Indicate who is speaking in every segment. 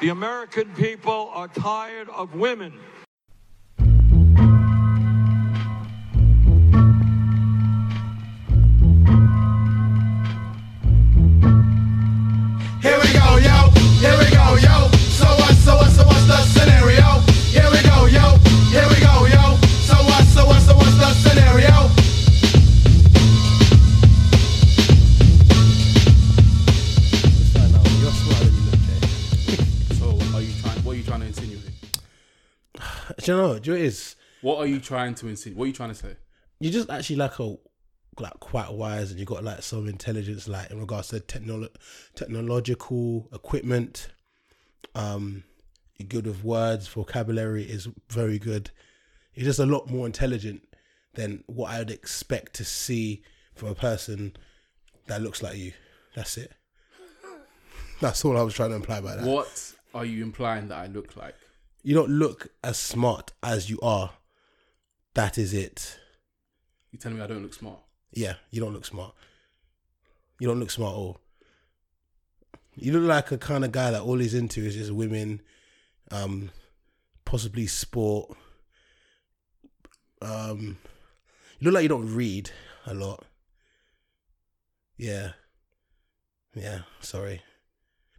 Speaker 1: The American people are tired of women.
Speaker 2: Do you know? Do you know what it is?
Speaker 3: What are you trying to insinuate? What are you trying to say?
Speaker 2: You just actually like a like quite wise, and you got like some intelligence, like in regards to technolo- technological equipment. Um, you're good with words, vocabulary is very good. You're just a lot more intelligent than what I'd expect to see from a person that looks like you. That's it. That's all I was trying to imply by that.
Speaker 3: What are you implying that I look like?
Speaker 2: You don't look as smart as you are. That is it.
Speaker 3: You telling me I don't look smart?
Speaker 2: Yeah, you don't look smart. You don't look smart at all. You look like a kind of guy that all he's into is just women, um, possibly sport. Um, you look like you don't read a lot. Yeah, yeah. Sorry,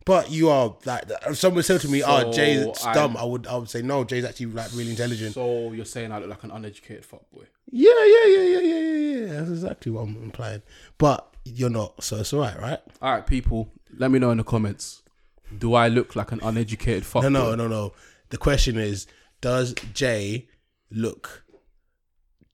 Speaker 2: but you are like if uh, someone said to me, "Oh,
Speaker 3: So
Speaker 2: Jay's
Speaker 3: I'm-
Speaker 2: dumb," I would I would say no. Jay's actually like really intelligent.
Speaker 3: So you're saying I look like an uneducated fuckboy?
Speaker 2: Yeah, yeah, yeah, yeah, yeah, yeah, yeah. That's exactly what I'm implying. But you're not, so it's all right, right?
Speaker 3: All right, people, let me know in the comments. Do I look like an uneducated fuckboy?
Speaker 2: No, no, no, no. The question is, does Jay look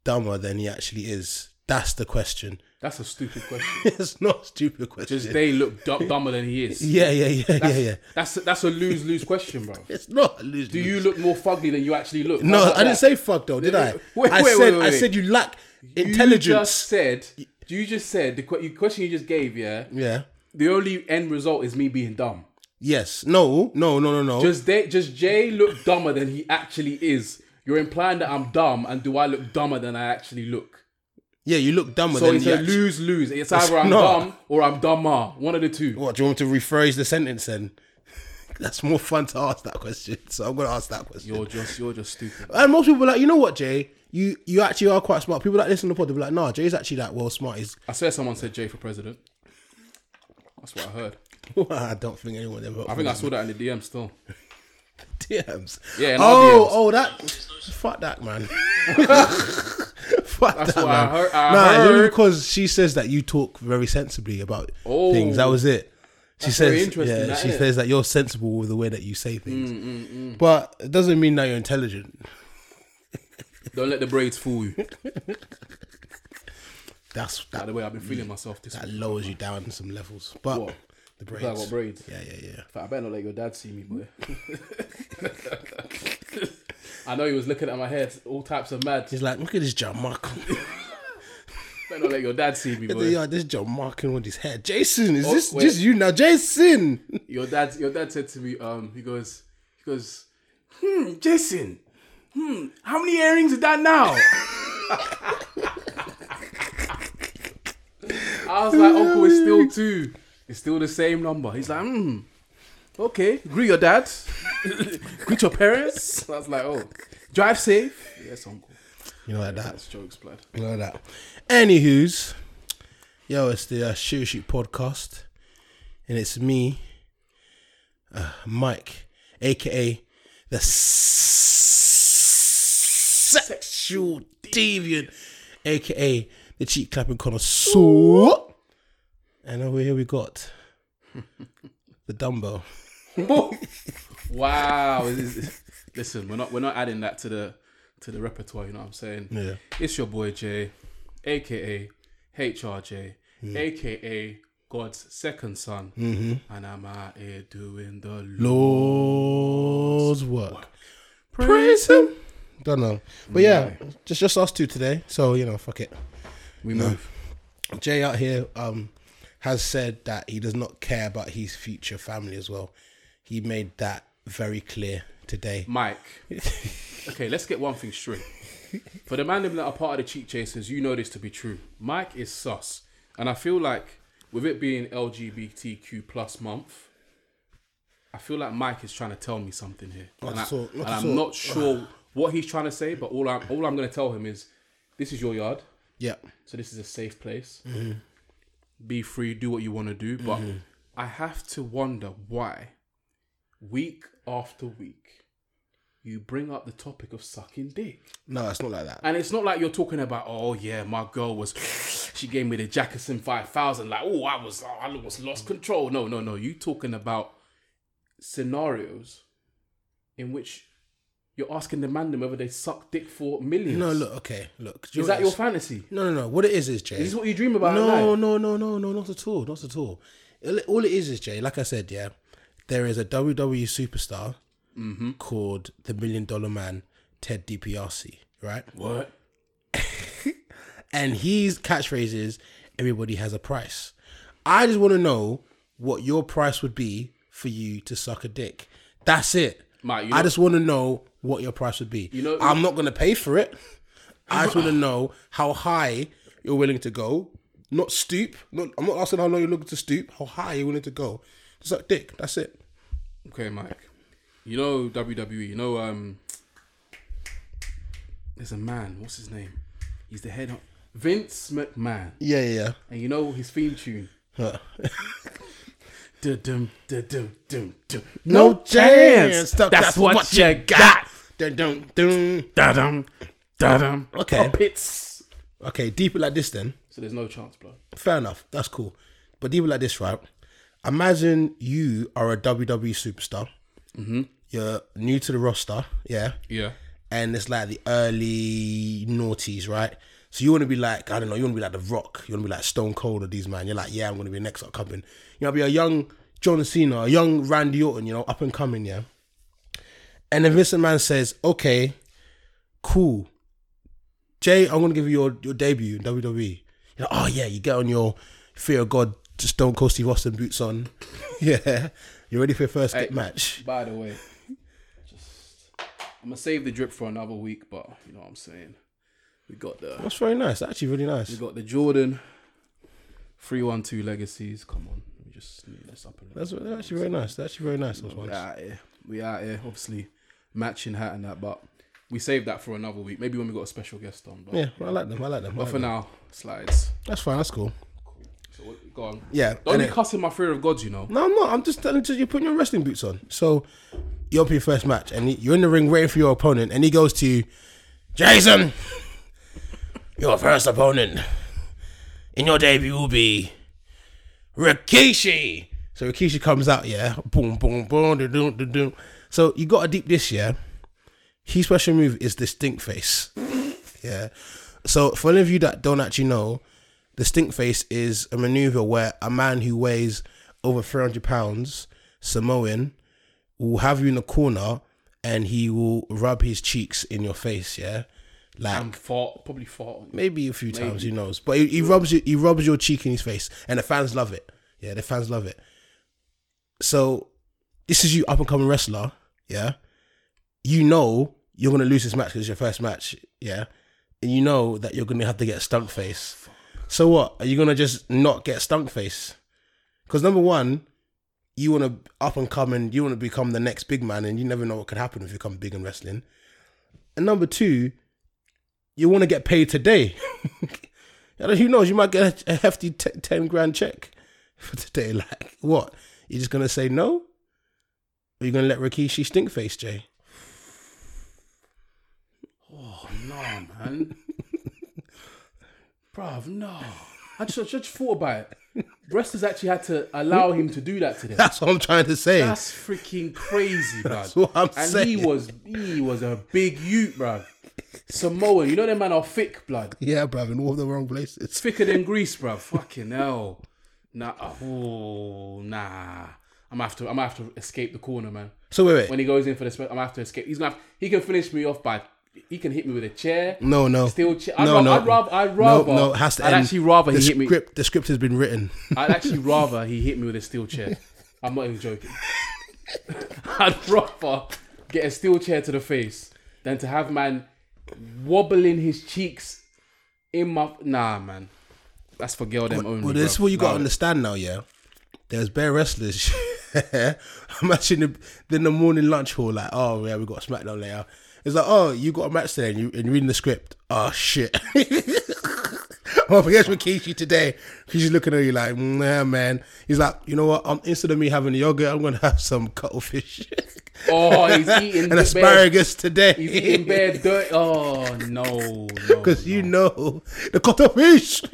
Speaker 2: dumber than he actually is? That's the question.
Speaker 3: That's a stupid question.
Speaker 2: it's not a stupid question.
Speaker 3: Does they look du- dumber than he is?
Speaker 2: yeah, yeah, yeah, yeah,
Speaker 3: That's,
Speaker 2: yeah.
Speaker 3: That's that's a lose lose question, bro.
Speaker 2: It's not. a lose-
Speaker 3: Do you look more fugly than you actually look?
Speaker 2: No, I didn't say fuck though, did I?
Speaker 3: Wait,
Speaker 2: I
Speaker 3: wait,
Speaker 2: said
Speaker 3: wait,
Speaker 2: I said you lack
Speaker 3: You
Speaker 2: intelligence.
Speaker 3: just said. You just said the que- question you just gave. Yeah.
Speaker 2: yeah.
Speaker 3: The only end result is me being dumb.
Speaker 2: Yes. No. No. No. No. No.
Speaker 3: Does they, does Jay look dumber than he actually is? You're implying that I'm dumb, and do I look dumber than I actually look?
Speaker 2: Yeah, you look dumber
Speaker 3: So
Speaker 2: than
Speaker 3: it's
Speaker 2: you
Speaker 3: a lose lose. It's
Speaker 2: It's
Speaker 3: either I'm
Speaker 2: not.
Speaker 3: dumb or I'm dumber. One of the two.
Speaker 2: What do you want me to rephrase the sentence then? That's more fun to ask that question. So I'm gonna ask that question.
Speaker 3: You're just you're just stupid.
Speaker 2: And most people are like, you know what, Jay? You you actually are quite smart. People that listen to the pod, they'll be like, nah, Jay's actually like well smart. He's
Speaker 3: I swear someone said Jay for president. That's what I heard.
Speaker 2: I don't think anyone ever.
Speaker 3: I think I saw that in the DM still.
Speaker 2: DMs.
Speaker 3: Yeah, in our
Speaker 2: Oh,
Speaker 3: DMs.
Speaker 2: oh, that. Fuck that, man. Fuck
Speaker 3: That's
Speaker 2: that,
Speaker 3: what I
Speaker 2: man.
Speaker 3: heard- I
Speaker 2: nah, it's only
Speaker 3: heard.
Speaker 2: because she says that you talk very sensibly about
Speaker 3: Oh.
Speaker 2: things. That was it. She
Speaker 3: That's
Speaker 2: says,
Speaker 3: very interesting,
Speaker 2: yeah,
Speaker 3: that,
Speaker 2: she
Speaker 3: innit?
Speaker 2: says that you're sensible with the way that you say things,
Speaker 3: Mm,
Speaker 2: but it doesn't mean that you're intelligent.
Speaker 3: Don't let the braids fool you.
Speaker 2: That's
Speaker 3: By
Speaker 2: that.
Speaker 3: the way, I've been feeling myself this
Speaker 2: That
Speaker 3: week.
Speaker 2: lowers you down some levels, but
Speaker 3: What?
Speaker 2: The braids.
Speaker 3: I got braids.
Speaker 2: Yeah, yeah, yeah.
Speaker 3: But I better not let your dad see me, boy. I know he was looking at my hair, all types of mad.
Speaker 2: He's like, look at this John Mark.
Speaker 3: Better not let your dad see me, boy.
Speaker 2: yeah, this John Marking with his hair. Jason, is
Speaker 3: Oh,
Speaker 2: this
Speaker 3: wait.
Speaker 2: just you now? Jason.
Speaker 3: Your dad, your dad said to me, um, he goes, he goes, hmm, Jason, hmm, how many earrings is that now? I was like, Uncle, it's still two. It's still the same number. He's like, hmm, okay. Greet your dad. Greet your parents. I was like, oh, drive safe. Yes, Uncle.
Speaker 2: You know like that.
Speaker 3: That's jokes, blood.
Speaker 2: You know that. Anywho's, yo, it's the uh, Shoot Shoot podcast, and it's me, uh, Mike, aka the sexual deviant, aka the cheek clapping connoisseur, and over here we got the dumbbell.
Speaker 3: Wow. This is- Listen, we're not we're not adding that to the to the repertoire. You know what I'm saying?
Speaker 2: Yeah.
Speaker 3: It's your boy Jay, aka HRJ, aka God's second son, and I'm out here doing the
Speaker 2: Lord's work. Praise him. Don't know, but yeah, just just us two today. So you know, fuck it.
Speaker 3: We move.
Speaker 2: Jay out here um, has said that he does not care about his future family as well. He made that very clear today.
Speaker 3: Mike. Okay, let's get one thing straight. For the man that are part of the cheat chasers, you know this to be true. Mike is sus, and I feel like with it being LGBTQ plus month, I feel like Mike is trying to tell me something here,
Speaker 2: Not
Speaker 3: and, I,
Speaker 2: all, not
Speaker 3: and I'm not sure what he's trying to say. But all I'm all I'm going to tell him is, this is your yard,
Speaker 2: Yeah.
Speaker 3: so this is a safe place.
Speaker 2: Mm-hmm.
Speaker 3: Be free, do what you want to do. But
Speaker 2: Mm-hmm.
Speaker 3: I have to wonder why, week after week, you bring up the topic of sucking dick.
Speaker 2: No, it's not like that.
Speaker 3: And it's not like you're talking about, oh yeah, my girl was, she gave me the Jackson 5000. Like, oh, I was, oh, I almost lost control. No, no, no. You talking about scenarios in which you're asking the man them whether they suck dick for millions.
Speaker 2: No, look, okay, look.
Speaker 3: Is that your fantasy?
Speaker 2: No, no, no. What it is is Jay.
Speaker 3: Is this what you dream about?
Speaker 2: No, no, no, no, no, not at all, not at all. All it is is Jay. Like I said, yeah, there is a WWE superstar
Speaker 3: Mm-hmm.
Speaker 2: called the Million Dollar Man, Ted DiBiase, right?
Speaker 3: What?
Speaker 2: And his catchphrase is "Everybody has a price." I just want to know what your price would be for you to suck a dick. That's it.
Speaker 3: Mate,
Speaker 2: I just want to know what your price would be.
Speaker 3: You know-
Speaker 2: I'm not going to pay for it. I just want to know how high you're willing to go. Not stoop. Not, I'm not asking how low you're looking to stoop. How high you're willing to go. Just like dick. That's it.
Speaker 3: Okay, Mike. You know WWE. You know, um, there's a man. What's his name? He's the head. Of Vince McMahon.
Speaker 2: Yeah, yeah,
Speaker 3: And you know his theme tune.
Speaker 2: yeah.
Speaker 3: Dum, dum, dum, dum, dum.
Speaker 2: No chance.
Speaker 3: That's, what, you got.
Speaker 2: Dun, dun, dun.
Speaker 3: Da-dum, da-dum.
Speaker 2: Okay.
Speaker 3: Puppets.
Speaker 2: Okay, deep it like this then.
Speaker 3: So there's no chance, bro.
Speaker 2: Fair enough. That's cool. But deep it like this, right? Imagine you are a WWE superstar. Mm-hmm. You're new to the roster, yeah.
Speaker 3: Yeah.
Speaker 2: and it's like the early noughties, right? So you want to be like, I don't know, you want to be like The Rock, you want to be like Stone Cold or these man. You're like, yeah, I'm going to be the next up coming. You know, be a young John Cena, a young Randy Orton, you know, up and coming, yeah. And then Vincent Man says, okay, cool. Jay, I'm going to give you your, your debut in WWE. Like, oh yeah, you get on your Fear of God, just Stone Cold Steve Austin boots on. yeah. You're ready for your first
Speaker 3: Hey.
Speaker 2: match.
Speaker 3: By the way, just I'm gonna save the drip for another week, but you know what I'm saying. We got the
Speaker 2: That's very nice. Actually, really nice.
Speaker 3: we got the Jordan three one two legacies. Come on, let me just neat this up. A little.
Speaker 2: That's, that's actually very nice. That's actually very nice. Those ones.
Speaker 3: We out here. We out here. Obviously, matching hat and that, but we saved that for another week. Maybe when we got a special guest on. But,
Speaker 2: Yeah, I like them. I like them.
Speaker 3: But
Speaker 2: like
Speaker 3: for
Speaker 2: them.
Speaker 3: now, slides.
Speaker 2: That's fine. That's cool.
Speaker 3: So what- go on.
Speaker 2: Yeah.
Speaker 3: Don't be cussing my fear of gods, you know.
Speaker 2: no, I'm not. I'm just telling you, you're putting your wrestling boots on. So you're up your first match, and you're in the ring waiting for your opponent, and he goes to you, Jason, your first opponent in your debut will be Rikishi. So Rikishi comes out, yeah, boom, boom, boom, da doom, da doom. So you got a deep dish, yeah. His special move is the stink face. Yeah. So for any of you that don't actually know, the stink face is a maneuver where a man who weighs over 300 pounds, Samoan, will have you in the corner and he will rub his cheeks in your face, yeah? Like
Speaker 3: I'm fought, probably fought.
Speaker 2: maybe a few times, who knows? But he, he rubs you, he rubs your cheek in his face, and the fans love it. Yeah, the fans love it. So this is you up and coming wrestler. Yeah, you know you're gonna lose this match because it's your first match. Yeah, and you know that you're gonna have to get stunk face. So what? Are you gonna just not get stunk face? Because number one, you want to up and come and you want to become the next big man, and you never know what could happen if you become big in wrestling. And number two, you want to get paid today. Who knows? You might get a, hefty t- ten grand check for today. Like what? You just gonna say no? Or you gonna let Rikishi stink face, Jay?
Speaker 3: Oh no, man. Bruv, no. I just, I just thought about it. Wrestlers actually had to allow him to do that to them.
Speaker 2: That's what I'm trying to say.
Speaker 3: That's freaking crazy, bruv.
Speaker 2: That's what I'm
Speaker 3: and
Speaker 2: saying.
Speaker 3: he was he was a big Ute, bruv. Samoan, you know them man are thick blood.
Speaker 2: yeah, bruv, in all the wrong places.
Speaker 3: Thicker than grease, bruv. Fucking hell. Nah, oh, nah. I'm gonna have to I'm gonna have to escape the corner, man.
Speaker 2: So wait, wait.
Speaker 3: When he goes in for the spe- I'm gonna have to escape. He's gonna have, he can finish me off by he can hit me with a chair.
Speaker 2: no, no,
Speaker 3: Steel chair. I'd
Speaker 2: no,
Speaker 3: rather,
Speaker 2: no.
Speaker 3: I'd rather, I'd rather,
Speaker 2: no, no. It has to
Speaker 3: I'd
Speaker 2: end.
Speaker 3: actually rather
Speaker 2: the
Speaker 3: he hit me.
Speaker 2: script. The script has been written.
Speaker 3: I'd actually rather he hit me with a steel chair. I'm not even joking. I'd rather get a steel chair to the face than to have man wobbling his cheeks in my. Nah, man. That's for girl them only.
Speaker 2: Well, this is what you got to
Speaker 3: Nah.
Speaker 2: understand now, yeah. There's bare wrestlers I'm actually in the, then the morning lunch hall, like, oh yeah, we got a SmackDown later. It's like, oh, you got a match today, and, you, and you're reading the script. Oh shit. I'm up against Rikishi today. He's looking at you like, nah, man. He's like, you know what? Um, instead of me having yogurt, I'm gonna have some cuttlefish
Speaker 3: Oh, he's eating
Speaker 2: and
Speaker 3: the
Speaker 2: today.
Speaker 3: He's eating bare dirt. Oh no, no.
Speaker 2: Because you
Speaker 3: no.
Speaker 2: know the cuttlefish.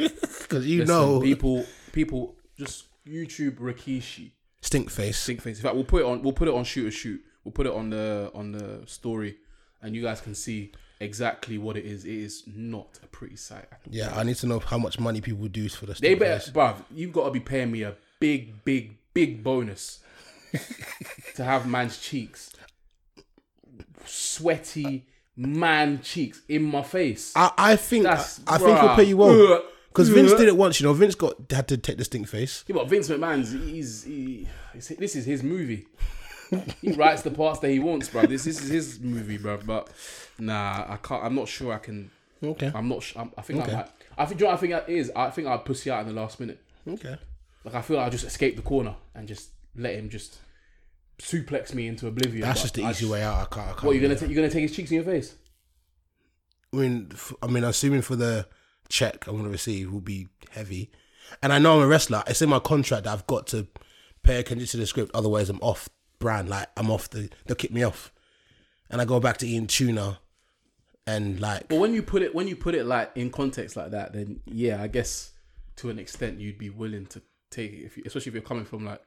Speaker 2: Because you
Speaker 3: Listen,
Speaker 2: know
Speaker 3: people, people, just YouTube Rikishi.
Speaker 2: Stink face.
Speaker 3: Stink face. In fact, we'll put it on. We'll put it on shoot or shoot. We'll put it on the on the story, and you guys can see exactly what it is. It is not a pretty sight.
Speaker 2: Yeah, I need to know how much money people do for the
Speaker 3: They better,
Speaker 2: face.
Speaker 3: bruv. You've got to be paying me a big, big, big bonus to have man's cheeks, sweaty man cheeks in my face.
Speaker 2: I, I think I,
Speaker 3: That's
Speaker 2: I think he'll pay you well. Because Vince did it once. You know, Vince got had to take the stink face.
Speaker 3: Yeah, but Vince McMahon's he's he, this is his movie. he writes the parts that he wants, bro. This, this is his movie, bro. But nah, I can't. I'm not sure I can.
Speaker 2: Okay,
Speaker 3: I'm not. Sure, I'm, I think
Speaker 2: Okay.
Speaker 3: I might. I think. You know what I think that is? I think I'd pussy out in the last minute.
Speaker 2: okay.
Speaker 3: Like I feel like I just escape the corner and just let him just suplex me into oblivion.
Speaker 2: That's just the
Speaker 3: I
Speaker 2: easy way out. I can't. I can't
Speaker 3: What you gonna take? You gonna take his cheeks in your face?
Speaker 2: I mean, f- I mean, assuming for the check I'm gonna receive will be heavy, and I know I'm a wrestler. It's in my contract that I've got to pay attention to the script. Otherwise, I'm off brand. Like I'm off the. They'll kick me off, and I go back to eating tuna, and like
Speaker 3: But when you put it when you put it like in context like that, then yeah, I guess to an extent you'd be willing to take it, if you, especially if you're coming from like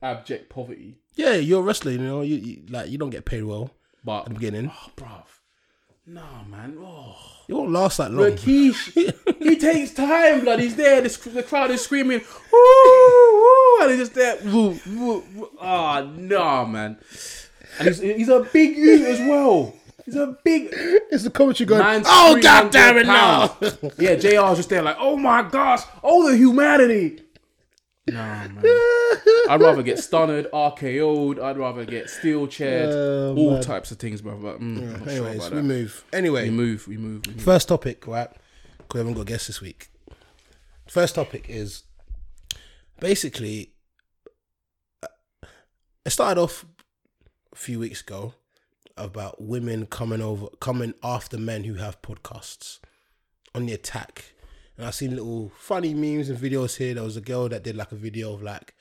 Speaker 3: abject poverty.
Speaker 2: yeah, you're a wrestler. You know, you, you like you don't get paid well
Speaker 3: But
Speaker 2: at the beginning.
Speaker 3: oh, bruv, nah, man. Oh,
Speaker 2: You won't last that long.
Speaker 3: Rikishi, he takes time, blood. He's there. The, crowd is screaming, woo, woo, and he's just there. Woo, woo, woo. Ah, nah, man. And he's, he's a big you as well. He's a big.
Speaker 2: It's the commentary going.
Speaker 3: Man's
Speaker 2: oh
Speaker 3: 300
Speaker 2: god damn it now!
Speaker 3: yeah, JR's just there like, oh my gosh, oh the humanity. Nah, man. I'd rather get stunned, RKO'd. I'd rather get steel chaired,
Speaker 2: Oh,
Speaker 3: all
Speaker 2: man.
Speaker 3: types of things, bro. But mm, I'm not sure
Speaker 2: Anyways,
Speaker 3: about
Speaker 2: we
Speaker 3: that.
Speaker 2: move. Anyway,
Speaker 3: We move, we move, we move.
Speaker 2: first topic, right? 'Cause we haven't got guests this week. First topic is basically uh, it started off a few weeks ago about women coming over, coming after men who have podcasts on the attack. And I've seen little funny memes and videos here. There was a girl that did like a video of like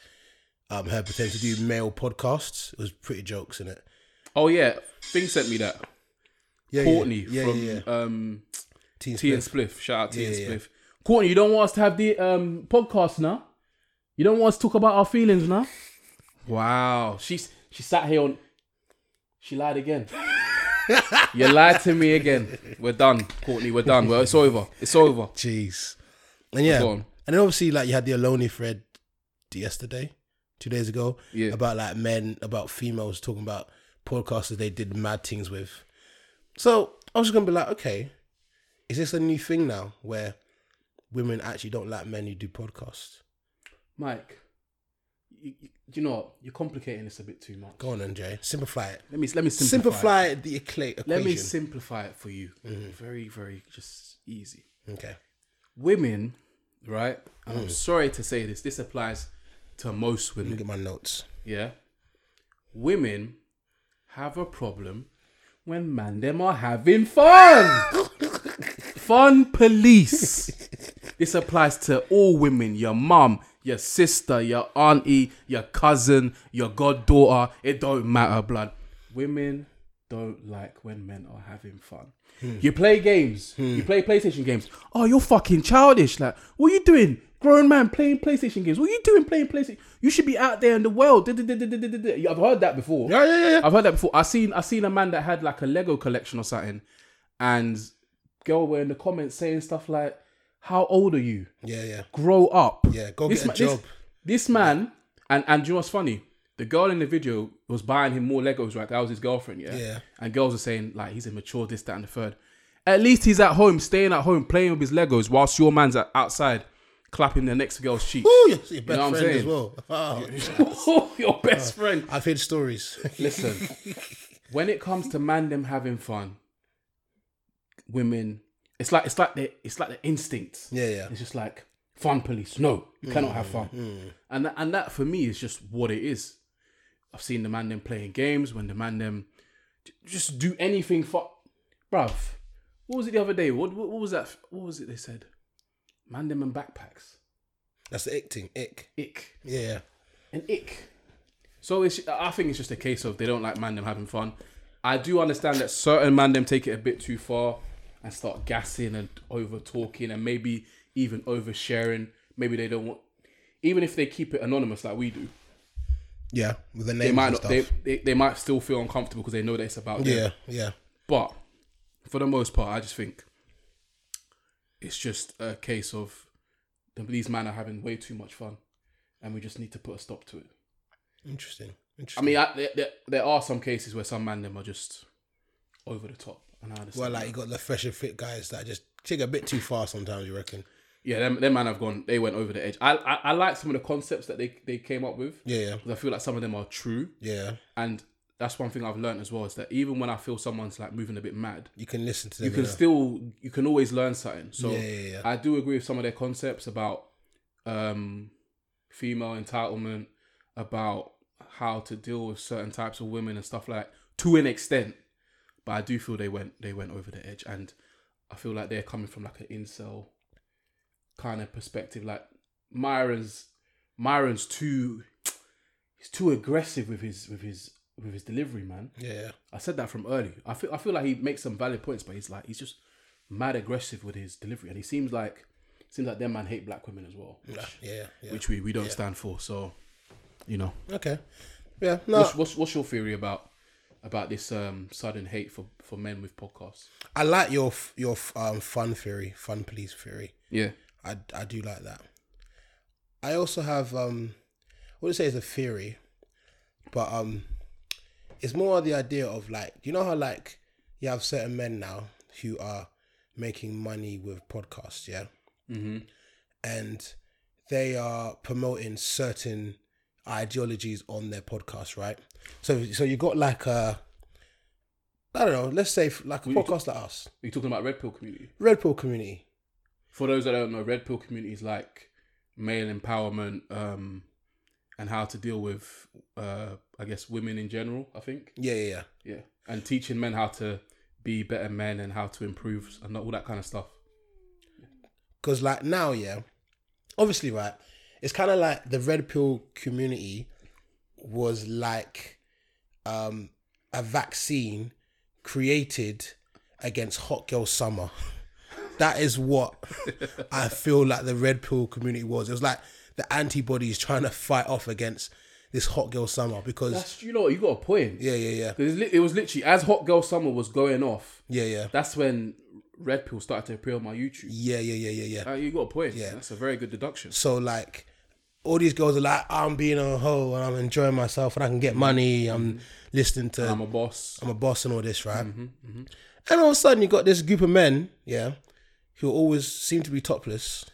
Speaker 2: um her pretending to do male podcasts. It was pretty jokes in it.
Speaker 3: Oh yeah, Thing sent me that.
Speaker 2: Yeah,
Speaker 3: Courtney
Speaker 2: yeah,
Speaker 3: from
Speaker 2: yeah, yeah.
Speaker 3: um T and
Speaker 2: Spliff.
Speaker 3: Spliff. Shout out T and
Speaker 2: Yeah, yeah.
Speaker 3: Spliff. Courtney, you don't want us to have the um podcast now? You don't want us to talk about our feelings now? Wow. She's she sat here on she lied again. you lied to me again. We're done, Courtney. We're done. Well, it's over. It's over.
Speaker 2: Jeez. And yeah, and then obviously like you had the Aloni thread yesterday, two days ago,
Speaker 3: Yeah.
Speaker 2: about like men, about females talking about podcasters they did mad things with. So I was just gonna be like, okay, is this a new thing now where women actually don't like men who do podcasts?
Speaker 3: Mike, you, you, you know what? You're complicating this a bit too much.
Speaker 2: Go on, then, Jay. Simplify it.
Speaker 3: Let me let me simplify. it.
Speaker 2: Simplify the equa- equation.
Speaker 3: Let me simplify it for you. Mm-hmm. Very very just easy.
Speaker 2: okay.
Speaker 3: women, right? And I'm mm. sorry to say this. This applies to most women.
Speaker 2: get my notes.
Speaker 3: Yeah, women have a problem when man them are having fun. fun police. This applies to all women. Your mum, your sister, your auntie, your cousin, your goddaughter. It don't matter, blood. Women don't like when men are having fun. Hmm. You play games. You hmm. play PlayStation games. Oh, you're fucking childish. Like, what are you doing? Grown man playing PlayStation games. What are you doing playing PlayStation? You should be out there in the world. I've heard that before.
Speaker 2: Yeah, yeah, yeah.
Speaker 3: I've heard that before. I seen I seen a man that had like a Lego collection or something, and girl were in the comments saying stuff like, "How old are you?
Speaker 2: Yeah, yeah.
Speaker 3: Grow up."
Speaker 2: Yeah, go
Speaker 3: This
Speaker 2: get a
Speaker 3: ma- this-
Speaker 2: job.
Speaker 3: This, man, and and you know what's funny? The girl in the video was buying him more Legos, right? That was his girlfriend, yeah.
Speaker 2: Yeah.
Speaker 3: And girls are saying like he's immature, this, that, and the third. At least he's at home, staying at home, playing with his Legos, whilst your man's at- outside, clapping the next girl's cheek.
Speaker 2: Oh, your, your best
Speaker 3: know what I'm
Speaker 2: friend as well. Oh,
Speaker 3: Oh, your best ah, friend.
Speaker 2: I've heard stories.
Speaker 3: Listen, when it comes to man them having fun, women, it's like it's like the it's like the instinct.
Speaker 2: yeah, yeah.
Speaker 3: It's just like fun police. No, you cannot have
Speaker 2: Mm,
Speaker 3: fun. And that, and that for me is just what it is. I've seen the man them playing games when the man them just do anything for, bruv. What was it the other day? What, what what was that? What was it they said? Man them and backpacks.
Speaker 2: That's the ick thing. Ick.
Speaker 3: Ick.
Speaker 2: Yeah.
Speaker 3: an ick. So it's, I think it's just a case of they don't like man them having fun. I do understand that certain man them take it a bit too far and start gassing and over talking and maybe even oversharing. Maybe they don't want, even if they keep it anonymous like we do,
Speaker 2: Yeah. With the names
Speaker 3: they might
Speaker 2: and
Speaker 3: not,
Speaker 2: stuff.
Speaker 3: they, they they might still feel uncomfortable because they know that it's about them.
Speaker 2: yeah. Yeah.
Speaker 3: But for the most part, I just think it's just a case of the- these men are having way too much fun, and we just need to put a stop to it.
Speaker 2: Interesting.
Speaker 3: I
Speaker 2: Interesting.
Speaker 3: mean, I, there, there, there are some cases where some man them are just over the top, I.
Speaker 2: well, like you got the fresh and fit guys that just take a bit too far sometimes. You reckon?
Speaker 3: yeah, them, them man have gone. They went over the edge. I, I I like some of the concepts that they they came up with
Speaker 2: Yeah. Yeah.
Speaker 3: because I feel like some of them are true,
Speaker 2: Yeah.
Speaker 3: and that's one thing I've learned as well is that even when I feel someone's like moving a bit mad,
Speaker 2: You can listen to them.
Speaker 3: you can
Speaker 2: know.
Speaker 3: still you can always learn something. So
Speaker 2: Yeah, yeah, yeah.
Speaker 3: I do agree with some of their concepts about um female entitlement, about how to deal with certain types of women and stuff like to an extent. But I do feel they went they went over the edge and I feel like they're coming from like an incel kind of perspective. Like Myron's Myron's too he's too aggressive with his with his with his delivery, man.
Speaker 2: Yeah.
Speaker 3: I said that from early. I feel I feel like he makes some valid points, but he's like he's just mad aggressive with his delivery, and he seems like seems like them man hate black women as well, which,
Speaker 2: Yeah. Yeah.
Speaker 3: which we, we don't stand for. So, you know,
Speaker 2: Okay. Yeah. No.
Speaker 3: what's, what's what's your theory about about this um sudden hate for for men with podcasts?
Speaker 2: I like your your um fun theory, fun police theory.
Speaker 3: Yeah,
Speaker 2: I, I do like that. I also have um I wouldn't say it's a theory, but um it's more the idea of like you know how like you have certain men now who are making money with podcasts, yeah?
Speaker 3: mm-hmm.
Speaker 2: And they are promoting certain ideologies on their podcast, right? So so you got like a I don't know, let's say like a
Speaker 3: you
Speaker 2: podcast like us.
Speaker 3: You're talking about Red Pill community.
Speaker 2: Red Pill community.
Speaker 3: For those that don't know, Red Pill community is like male empowerment um and how to deal with uh I guess women in general. I think.
Speaker 2: Yeah, yeah, yeah.
Speaker 3: Yeah, and teaching men how to be better men and how to improve and all that kind of stuff.
Speaker 2: Because like now, yeah, obviously, right, it's kind of like the red pill community was like um a vaccine created against hot girl summer. That is what I feel like the red pill community was. It was like the antibodies trying to fight off against this hot girl summer because
Speaker 3: That's you know what, you got a point.
Speaker 2: yeah, yeah, yeah,
Speaker 3: It was, li- it was literally as Hot Girl Summer was going off.
Speaker 2: yeah, yeah,
Speaker 3: That's when Red Pill started to appear on my YouTube.
Speaker 2: yeah, yeah, yeah, yeah, yeah.
Speaker 3: Uh, you got a point.
Speaker 2: Yeah.
Speaker 3: that's a very good deduction.
Speaker 2: So like all these girls are like, I'm being a hoe and I'm enjoying myself and I can get money. I'm listening to
Speaker 3: I'm a boss.
Speaker 2: I'm a boss and all this, right?
Speaker 3: Mm-hmm,
Speaker 2: And all of a sudden, you got this group of men, yeah, who always seem to be topless,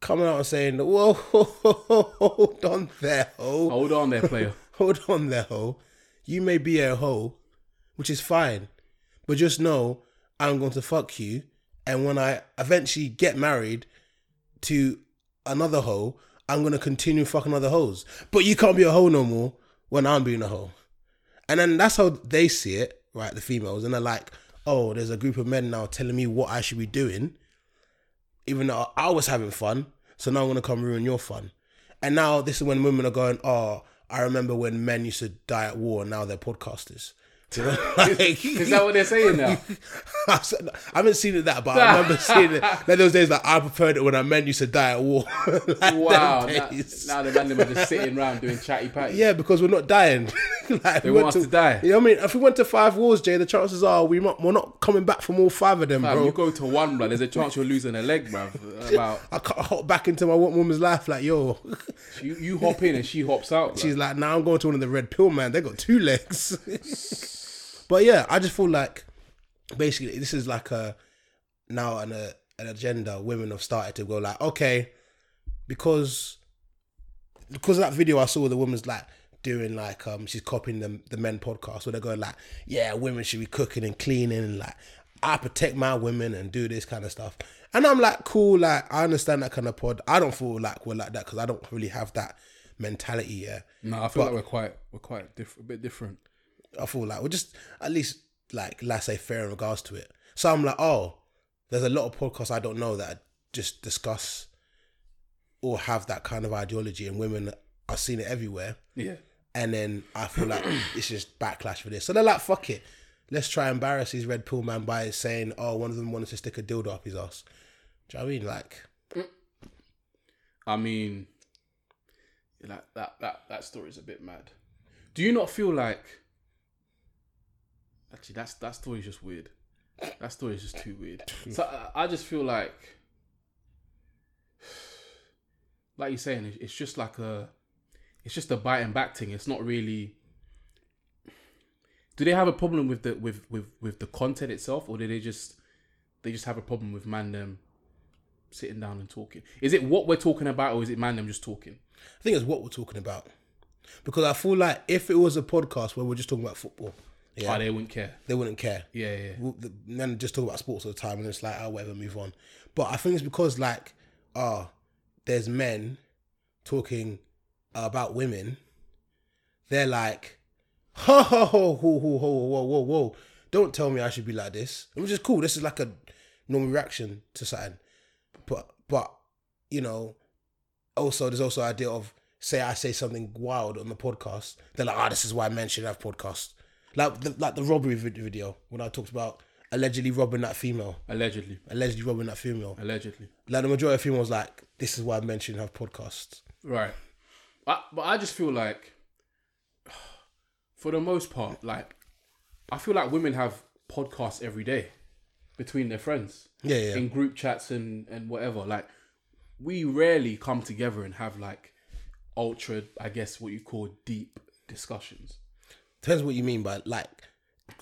Speaker 2: coming out and saying, "Whoa, hold on there, hoe.
Speaker 3: Hold on there, player.
Speaker 2: hold on there, hoe. You may be a hoe, which is fine, but just know I'm going to fuck you, and when I eventually get married to another hoe, I'm going to continue fucking other hoes. But you can't be a hoe no more when I'm being a hoe." And then that's how they see it, right? The females, and they're like, "Oh, there's a group of men now telling me what I should be doing, even though I was having fun. So now I'm gonna come ruin your fun." And now this is when women are going, "Oh, I remember when men used to die at war, and now they're podcasters." Like-
Speaker 3: Is that what they're saying now?
Speaker 2: I haven't seen it that, but I remember seeing it. Like those days, like I preferred it when our men used to die at war. Like
Speaker 3: wow. Now, now the them are just sitting around doing chatty patty.
Speaker 2: Yeah, because we're not dying. like,
Speaker 3: They
Speaker 2: we
Speaker 3: want us to die.
Speaker 2: You know what I mean? If we went to five wars, Jay, the chances are we not, we're not coming back from all five of them,
Speaker 3: Fam,
Speaker 2: bro.
Speaker 3: you go to one, bro. There's a chance you're losing a leg, bro. About
Speaker 2: I can't hop back into my woman's life like, yo.
Speaker 3: you, you hop in and she hops out.
Speaker 2: She's
Speaker 3: She's
Speaker 2: like, now I'm going to one of the red pill man. They got two legs. But yeah, I just feel like basically this is like a now an a, an agenda. Women have started to go like, okay, because because of that video I saw, the woman's like doing like um she's copying the the men podcast where they're going like, yeah, women should be cooking and cleaning and like I protect my women and do this kind of stuff. And I'm like, cool, like I understand that kind of pod. I don't feel like we're like that because I don't really have that mentality. Yeah,
Speaker 3: No, I feel
Speaker 2: But-
Speaker 3: like we're quite we're quite diff- a bit different.
Speaker 2: I feel like we're just at least like laissez faire in regards to it. So I'm like, oh, there's a lot of podcasts I don't know that just discuss or have that kind of ideology, and women are seeing it everywhere.
Speaker 3: Yeah.
Speaker 2: And then I feel like it's just backlash for this. So they're like, fuck it. Let's try and embarrass these red pill man by saying, oh, one of them wanted to stick a dildo up his ass. Do you know what I mean? Like,
Speaker 3: I mean, like that that that story's a bit mad. Do you not feel like? Actually, that's that story's just weird. That story is just too weird. So I, I just feel like, like you're saying, it's just like a, it's just a biting back thing. It's not really. Do they have a problem with the with with with the content itself, or do they just they just have a problem with man them sitting down and talking? Is it what we're talking about, or is it man them just talking?
Speaker 2: I think it's what we're talking about. Because I feel like if it was a podcast where we're just talking about football, yeah,
Speaker 3: Oh, they wouldn't care.
Speaker 2: they wouldn't care.
Speaker 3: Yeah, yeah.
Speaker 2: Well, the men just talk about sports all the time, and it's like, oh, whatever, move on. But I think it's because like, ah, there's men talking about women. They're like, ho ho ho ho ho ho whoa whoa whoa! Don't tell me I should be like this. Which is cool. This is like a normal reaction to something. But but you know, also there's also idea of say I say something wild on the podcast. They're like, ah, this is why men should have podcasts. Like the like the robbery video when I talked about allegedly robbing that female,
Speaker 3: Allegedly,
Speaker 2: allegedly robbing that female.
Speaker 3: allegedly.
Speaker 2: Like the majority of females like this is why men shouldn't have podcasts.
Speaker 3: Right. I, but I just feel like, for the most part, like, I feel like women have podcasts every day between their friends.
Speaker 2: Yeah, yeah.
Speaker 3: In group chats and, and whatever. Like, we rarely come together and have, like, ultra, I guess, what you call deep discussions.
Speaker 2: Depends what you mean by like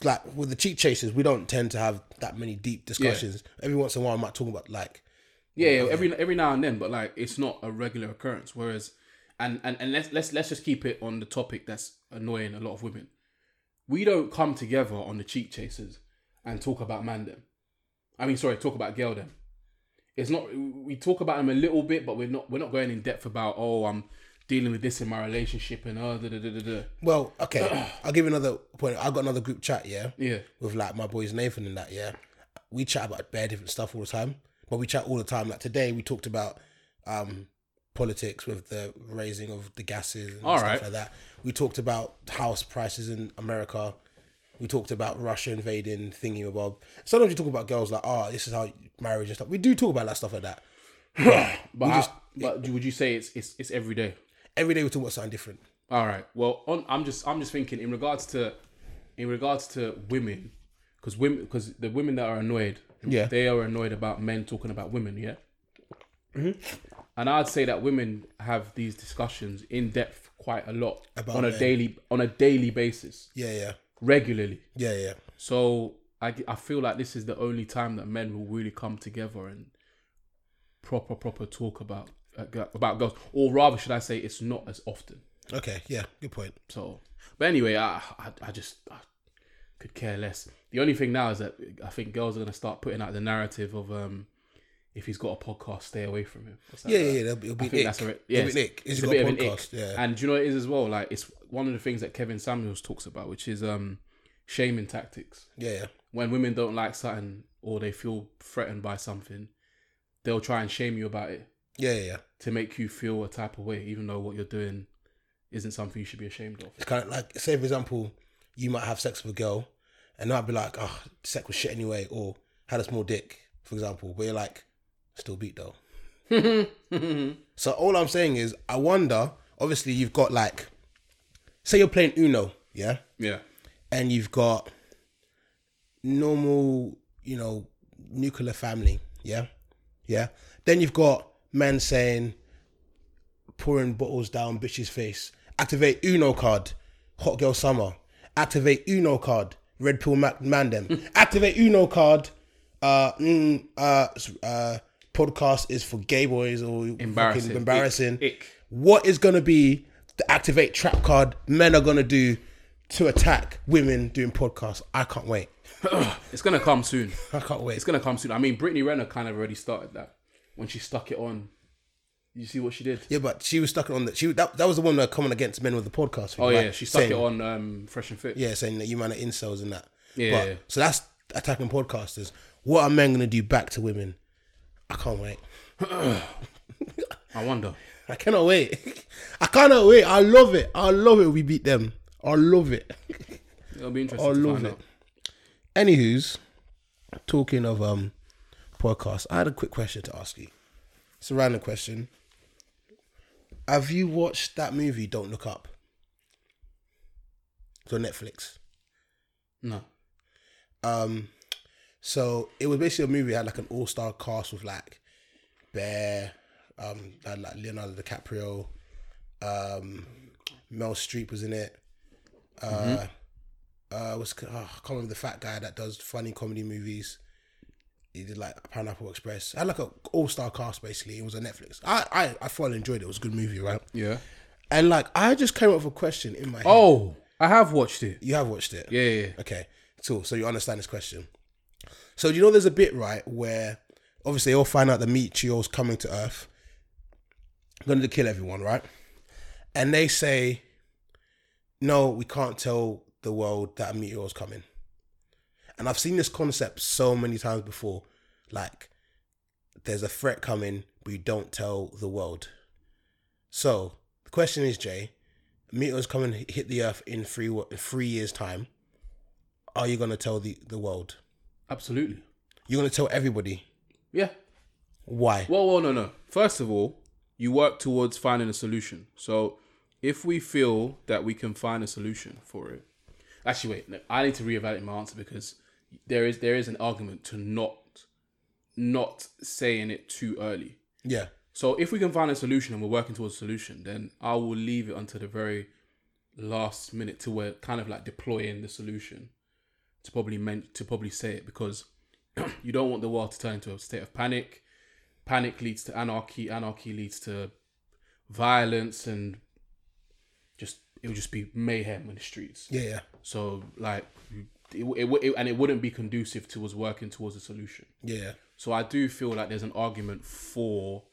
Speaker 2: like with the cheat chasers, we don't tend to have that many deep discussions. Every once in a while I might talk about like
Speaker 3: Yeah, yeah, every every now and then, but like it's not a regular occurrence. Whereas, and and and let's let's let's just keep it on the topic that's annoying a lot of women. We don't come together on the cheek chasers and talk about man them. I mean, sorry, talk about girl them. It's not. We talk about them a little bit, but we're not. We're not going in depth about. Oh, I'm dealing with this in my relationship and uh, da da da da. da.
Speaker 2: well, okay, I'll give you another point. I got another group chat, yeah.
Speaker 3: Yeah,
Speaker 2: with like my boys Nathan and that, yeah. We chat about bare different stuff all the time. But we chat all the time. Like today we talked about um politics with the raising of the gases and
Speaker 3: All
Speaker 2: stuff
Speaker 3: right.
Speaker 2: like that. We talked about house prices in America. We talked about Russia invading thingy bob. Sometimes you talk about girls like, oh, this is how marriage and stuff. We do talk about that stuff like that.
Speaker 3: but I-
Speaker 2: just-
Speaker 3: but would you say it's it's it's every day?
Speaker 2: Every day we talk about something different.
Speaker 3: All right. Well, on I'm just I'm just thinking in regards to in regards to women because women because the women that are annoyed
Speaker 2: Yeah.
Speaker 3: they are annoyed about men talking about women yeah. Mm-hmm. And I'd say that women have these discussions in depth quite a lot
Speaker 2: About
Speaker 3: on a
Speaker 2: men.
Speaker 3: daily on a daily basis
Speaker 2: Yeah, yeah.
Speaker 3: regularly.
Speaker 2: Yeah, yeah.
Speaker 3: So I, I feel like this is the only time that men will really come together and proper proper talk about about girls, or rather, should I say, it's not as often.
Speaker 2: Okay, yeah, good point.
Speaker 3: So, but anyway, I I, I just I could care less. The only thing now is that I think girls are gonna start putting out the narrative of um if he's got a podcast, stay away from him.
Speaker 2: Yeah, yeah, yeah. It'll be,
Speaker 3: I think that's a re-
Speaker 2: It'll
Speaker 3: yeah,
Speaker 2: be
Speaker 3: it's,
Speaker 2: an ick.
Speaker 3: it's a bit
Speaker 2: a
Speaker 3: of an ick.
Speaker 2: yeah.
Speaker 3: And do you know it is as well? Like it's one of the things that Kevin Samuels talks about, which is um shaming tactics.
Speaker 2: Yeah, yeah.
Speaker 3: When women don't like something or they feel threatened by something, they'll try and shame you about it
Speaker 2: Yeah, yeah, yeah.
Speaker 3: to make you feel a type of way, even though what you're doing isn't something you should be ashamed of.
Speaker 2: It's kind of like, say for example, you might have sex with a girl, and I'd be like, oh, sex was shit anyway, or had a small dick, for example. But you're like, still beat though. so all I'm saying is, I wonder. Obviously, you've got like, say you're playing Uno, yeah,
Speaker 3: Yeah.
Speaker 2: and you've got normal, you know, nuclear family, yeah, yeah. Then you've got men saying, pouring bottles down bitch's face. Activate Uno card, hot girl summer. Activate Uno card, red pill ma- man them. Activate Uno card. Uh, mm, uh, uh, podcast is for gay boys or
Speaker 3: Embarrassing.
Speaker 2: embarrassing.
Speaker 3: Ick. Ick.
Speaker 2: What is gonna be the activate trap card men are gonna do to attack women doing podcasts? I can't wait.
Speaker 3: It's gonna come soon.
Speaker 2: I can't wait.
Speaker 3: It's gonna come soon. I mean, Brittany Renner kind of already started that when she stuck it on You see what she did?
Speaker 2: Yeah, but she was stuck on that. She that, that was the one that coming against men with the podcast. Thing,
Speaker 3: Oh
Speaker 2: right?
Speaker 3: yeah, she stuck
Speaker 2: Saying-
Speaker 3: it on um, Fresh and Fit.
Speaker 2: Yeah, saying that you man are incels and that.
Speaker 3: Yeah,
Speaker 2: But-
Speaker 3: yeah.
Speaker 2: So that's attacking podcasters. What are men gonna do back to women? I can't wait.
Speaker 3: I wonder.
Speaker 2: I cannot wait. I cannot wait. I love it. I love it. We beat them. I love it.
Speaker 3: It'll be interesting
Speaker 2: I love it.
Speaker 3: out.
Speaker 2: Anywho's, talking of um podcasts, I had a quick question to ask you. It's a random question. Have you watched that movie Don't Look Up? It's on Netflix.
Speaker 3: No.
Speaker 2: Um so it was basically a movie that had like an all star cast with like Bear, um, had like Leonardo DiCaprio, um, Meryl Streep was in it. Uh, uh, was oh, I can't remember the fat guy that does funny comedy movies. He did like Pineapple Express. I had like a all star cast basically. It was on Netflix. I I I thoroughly enjoyed it. It was a good movie, right?
Speaker 3: Yeah.
Speaker 2: And like I just came up with a question in my head.
Speaker 3: Oh, I have watched it.
Speaker 2: you have watched it?
Speaker 3: Yeah, yeah. yeah.
Speaker 2: Okay, cool. So you understand this question. So you know there's a bit right where obviously they all find out the meteor's coming to Earth, going to kill everyone, right? And they say, no, we can't tell the world that a meteor's coming. And I've seen this concept so many times before, like there's a threat coming, but you don't tell the world. So the question is, Jay, meteor's coming to hit the Earth in three three years' time are you gonna tell the, the world?
Speaker 3: Absolutely.
Speaker 2: You're gonna tell everybody.
Speaker 3: Yeah.
Speaker 2: Why?
Speaker 3: Well, well, no, no. First of all, you work towards finding a solution. So, if we feel that we can find a solution for it, actually, wait. No, I need to reevaluate my answer because there is there is an argument to not not saying it too early.
Speaker 2: Yeah.
Speaker 3: So, if we can find a solution and we're working towards a solution, then I will leave it until the very last minute to where kind of like deploying the solution to probably meant to probably say it because you don't want the world to turn into a state of panic. Panic leads to anarchy. Anarchy leads to violence, and just it would just be mayhem in the streets.
Speaker 2: Yeah, yeah.
Speaker 3: So like, it, it, it and it wouldn't be conducive to us working towards a solution.
Speaker 2: Yeah.
Speaker 3: So I do feel like there's an argument for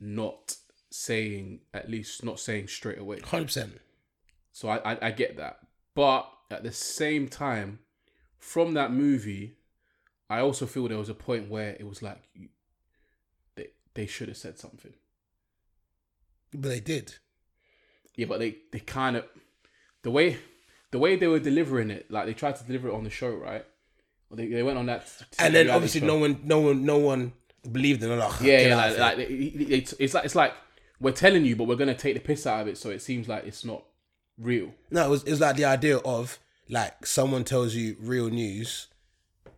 Speaker 3: not saying at least not saying straight away.
Speaker 2: Hundred percent.
Speaker 3: So I, I I get that, but at the same time, from that movie, I also feel there was a point where it was like they they should have said something.
Speaker 2: But they did.
Speaker 3: Yeah, but they they kind of the way the way they were delivering it, like they tried to deliver it on the show, right? They, they went on that,
Speaker 2: And then obviously
Speaker 3: show.
Speaker 2: no one no one no one believed in it. Like,
Speaker 3: Yeah, yeah, like, like
Speaker 2: here.
Speaker 3: they- they- they- it's like it's like we're telling you, but we're gonna take the piss out of it, so it seems like it's not real.
Speaker 2: No, it was it was like the idea of like someone tells you real news,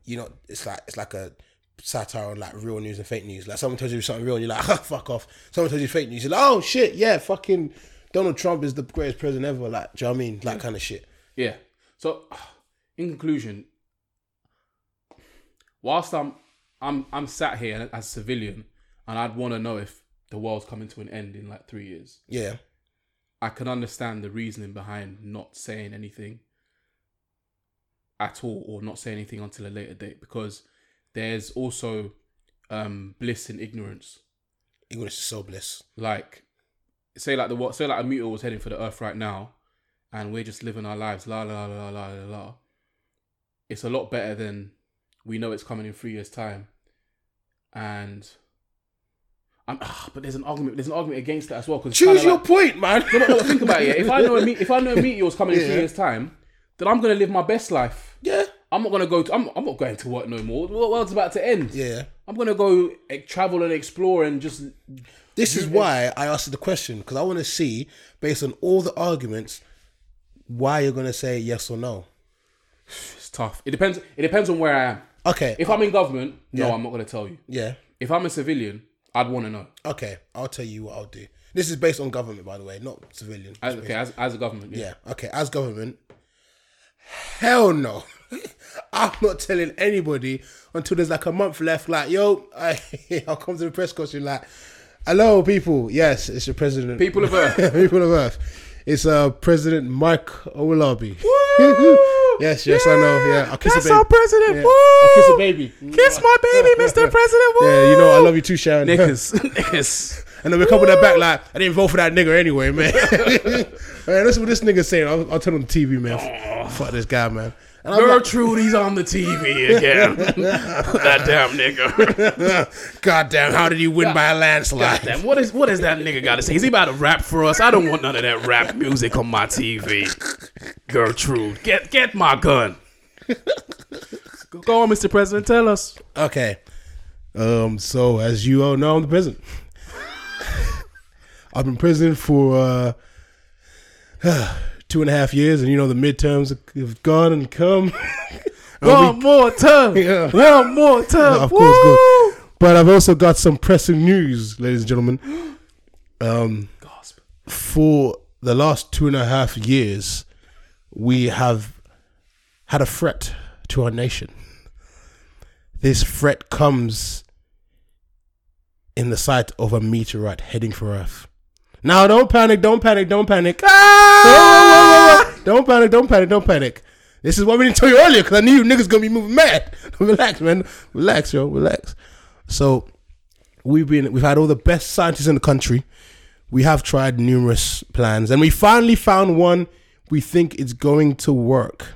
Speaker 2: you know, it's like it's like a satire on like real news and fake news. Like someone tells you something real and you're like, fuck off. Someone tells you fake news, you're like, oh shit, yeah, fucking Donald Trump is the greatest president ever. Like, do you know what I mean? That kind of shit.
Speaker 3: Yeah. So, in conclusion, whilst I'm I'm I'm sat here as a civilian, and I'd want to know if the world's coming to an end in like three years.
Speaker 2: Yeah.
Speaker 3: I can understand the reasoning behind not saying anything at all, or not saying anything until a later date, because there's also um, bliss in ignorance.
Speaker 2: English is so bliss.
Speaker 3: like say like the what say like a meteor was heading for the earth right now and we're just living our lives la la la la la la it's a lot better than we know it's coming in three years time and I'm, ah, but there's an argument there's an argument against that as well because
Speaker 2: Choose your point, man.
Speaker 3: no, no, but think about it yeah. if I know a me- if I know a meteor's coming in three years time then I'm gonna live my best life
Speaker 2: yeah.
Speaker 3: I'm not gonna go to I'm, I'm not going to work no more the world's about to end
Speaker 2: Yeah.
Speaker 3: I'm gonna go eh, travel and explore and just
Speaker 2: This is why I asked the question because I want to see, based on all the arguments, why you're gonna say yes or no.
Speaker 3: It's tough. It depends. It depends on where I am.
Speaker 2: Okay.
Speaker 3: If I'm in government, no,
Speaker 2: Yeah.
Speaker 3: I'm not going to tell you.
Speaker 2: yeah.
Speaker 3: If I'm a civilian, I'd want to know.
Speaker 2: Okay. I'll tell you what I'll do. This is based on government, by the way, not civilian.
Speaker 3: As, okay, as, as a government, yeah.
Speaker 2: Yeah. Okay. As government, hell no. I'm not telling anybody until there's like a month left. Like, yo, I, I'll come to the press conference. Like, hello, people. Yes, it's the president.
Speaker 3: People of Earth.
Speaker 2: people of Earth. It's uh President Mike Owolabi. yes, yes, I know. Yeah, I'll kiss a baby.
Speaker 3: our president.
Speaker 2: Yeah. I'll kiss a baby.
Speaker 3: Kiss my baby, Mr. President.
Speaker 2: Yeah, you know I love you too, Sharon.
Speaker 3: Knickers. Knickers.
Speaker 2: And then we come with that back like, I didn't vote for that nigga anyway, man. man, that's what this nigga saying. I'll, I'll turn on the TV, man. Fuck this guy, man. And I'm like,
Speaker 3: Gertrude's on the TV again. that damn nigga.
Speaker 2: God damn, how did you win by a landslide?
Speaker 3: Damn, what is what is that nigga got to say? Is he about to rap for us? I don't want none of that rap music on my TV. Gertrude, get get my gun. go, go on, Mr. President, tell us.
Speaker 2: Okay. Um, so as you all know, I'm the president. I've been president for uh, two and a half years, and you know the midterms have gone and come.
Speaker 3: One more time.
Speaker 2: Yeah.
Speaker 3: One more time.
Speaker 2: of course, good. But I've also got some pressing news, ladies and gentlemen. Um,
Speaker 3: Gasp.
Speaker 2: for the last two and a half years, we have had a threat to our nation. This threat comes in the sight of a meteorite heading for Earth. Now, don't panic, don't panic, don't panic. Ah! Don't panic, don't panic, don't panic. This is what we didn't tell you earlier because I knew you niggas gonna be moving mad. relax, man. Relax, yo. Relax. So, we've been we've had all the best scientists in the country. We have tried numerous plans, and we finally found one we think is going to work.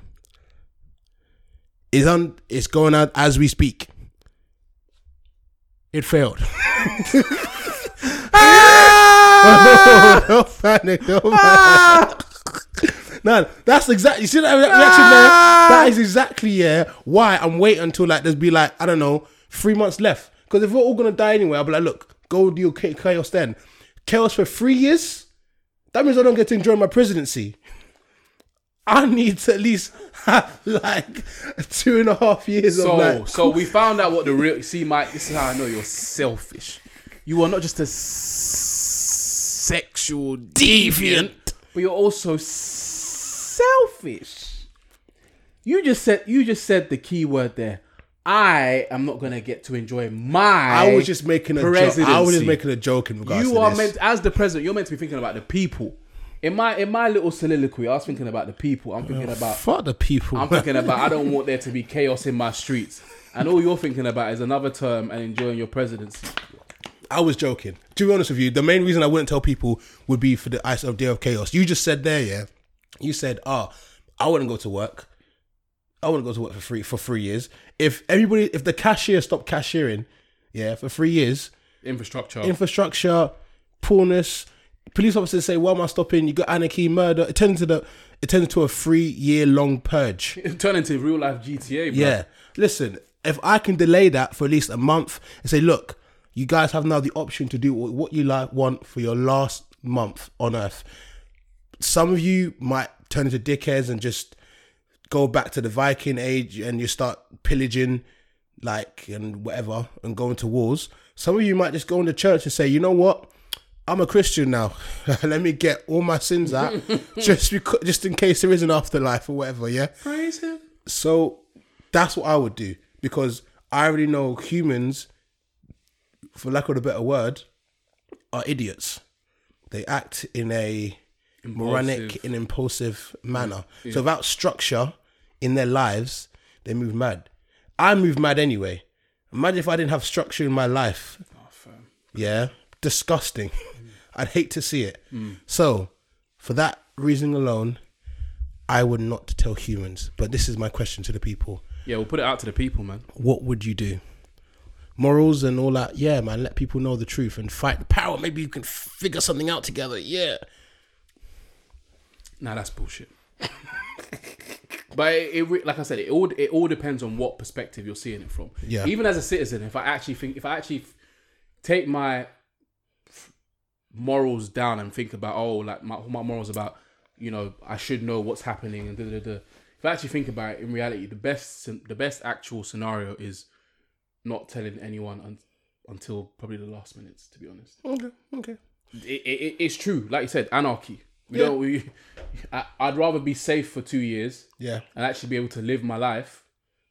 Speaker 2: It's on. It's going out as we speak. It failed. don't panic. Don't panic. No, that's exactly. You see that reaction there? That is exactly yeah. Why I'm waiting until like there's be like I don't know three months left. Because if we're all gonna die anyway, I'll be like, look, go do your cha- chaos then. Chaos for three years. That means I don't get to enjoy my presidency. I need to at least have like two and a half years of
Speaker 3: So,
Speaker 2: like.
Speaker 3: so we found out what the real. See, Mike, this is how I know you're selfish. You are not just a sexual deviant, but you're also selfish. You just said you just said the key word there. I am not gonna get to enjoy my.
Speaker 2: I was just making a joke. I was just making a joke in regards to.
Speaker 3: You
Speaker 2: to
Speaker 3: are
Speaker 2: this.
Speaker 3: meant, as the president, you're meant to be thinking about the people. In my in my little soliloquy, I was thinking about the people. I'm thinking about
Speaker 2: Fuck the people.
Speaker 3: I'm thinking about I don't want there to be chaos in my streets. And all you're thinking about is another term and enjoying your presidency.
Speaker 2: I was joking. To be honest with you, the main reason I wouldn't tell people would be for the ice of day of chaos. You just said there, yeah. You said, "Oh, I wouldn't go to work. I wouldn't go to work for free for three years. If everybody, if the cashier stopped cashiering, yeah, for three years,
Speaker 3: Infrastructure.
Speaker 2: infrastructure, poorness, police officers say, "Why am I stopping? You got anarchy, murder." It turns into the, it turns into a three year long purge.
Speaker 3: Turn into real life GTA, bro.
Speaker 2: Yeah. Listen, if I can delay that for at least a month and say, look, you guys have now the option to do what you like want for your last month on earth. Some of you might turn into dickheads and just go back to the Viking age and you start pillaging like and whatever and going to wars. Some of you might just go into church and say, you know what? I'm a Christian now. Let me get all my sins out, just because, just in case there is an afterlife or whatever. Yeah.
Speaker 3: Praise him.
Speaker 2: So that's what I would do because I already know humans, for lack of a better word, are idiots. They act in a moronic
Speaker 3: Impulsive.
Speaker 2: and impulsive manner. So without structure in their lives, they move mad. I move mad anyway. Imagine if I didn't have structure in my life. Oh, yeah, disgusting. I'd hate to see it. Hmm. So, for that reason alone, I would not tell humans. But this is my question to the people:
Speaker 3: Yeah, we'll put it out to the people, man.
Speaker 2: What would you do? Morals and all that, yeah, man. Let people know the truth and fight the power. Maybe you can figure something out together. Yeah,
Speaker 3: Nah, that's bullshit. but it, it, like I said, it all it all depends on what perspective you're seeing it from.
Speaker 2: Yeah.
Speaker 3: Even as a citizen, if I actually think, if I actually take my morals down and think about, oh, like my my morals about, you know, I should know what's happening and da da da. If I actually think about it, in reality, the best the best actual scenario is not telling anyone un- until probably the last minutes. To be honest
Speaker 2: okay, okay.
Speaker 3: it, it, it's true. Like you said, anarchy. We
Speaker 2: Yeah.
Speaker 3: don't. We, I, I'd rather be safe for two years
Speaker 2: Yeah,
Speaker 3: and actually be able to live my life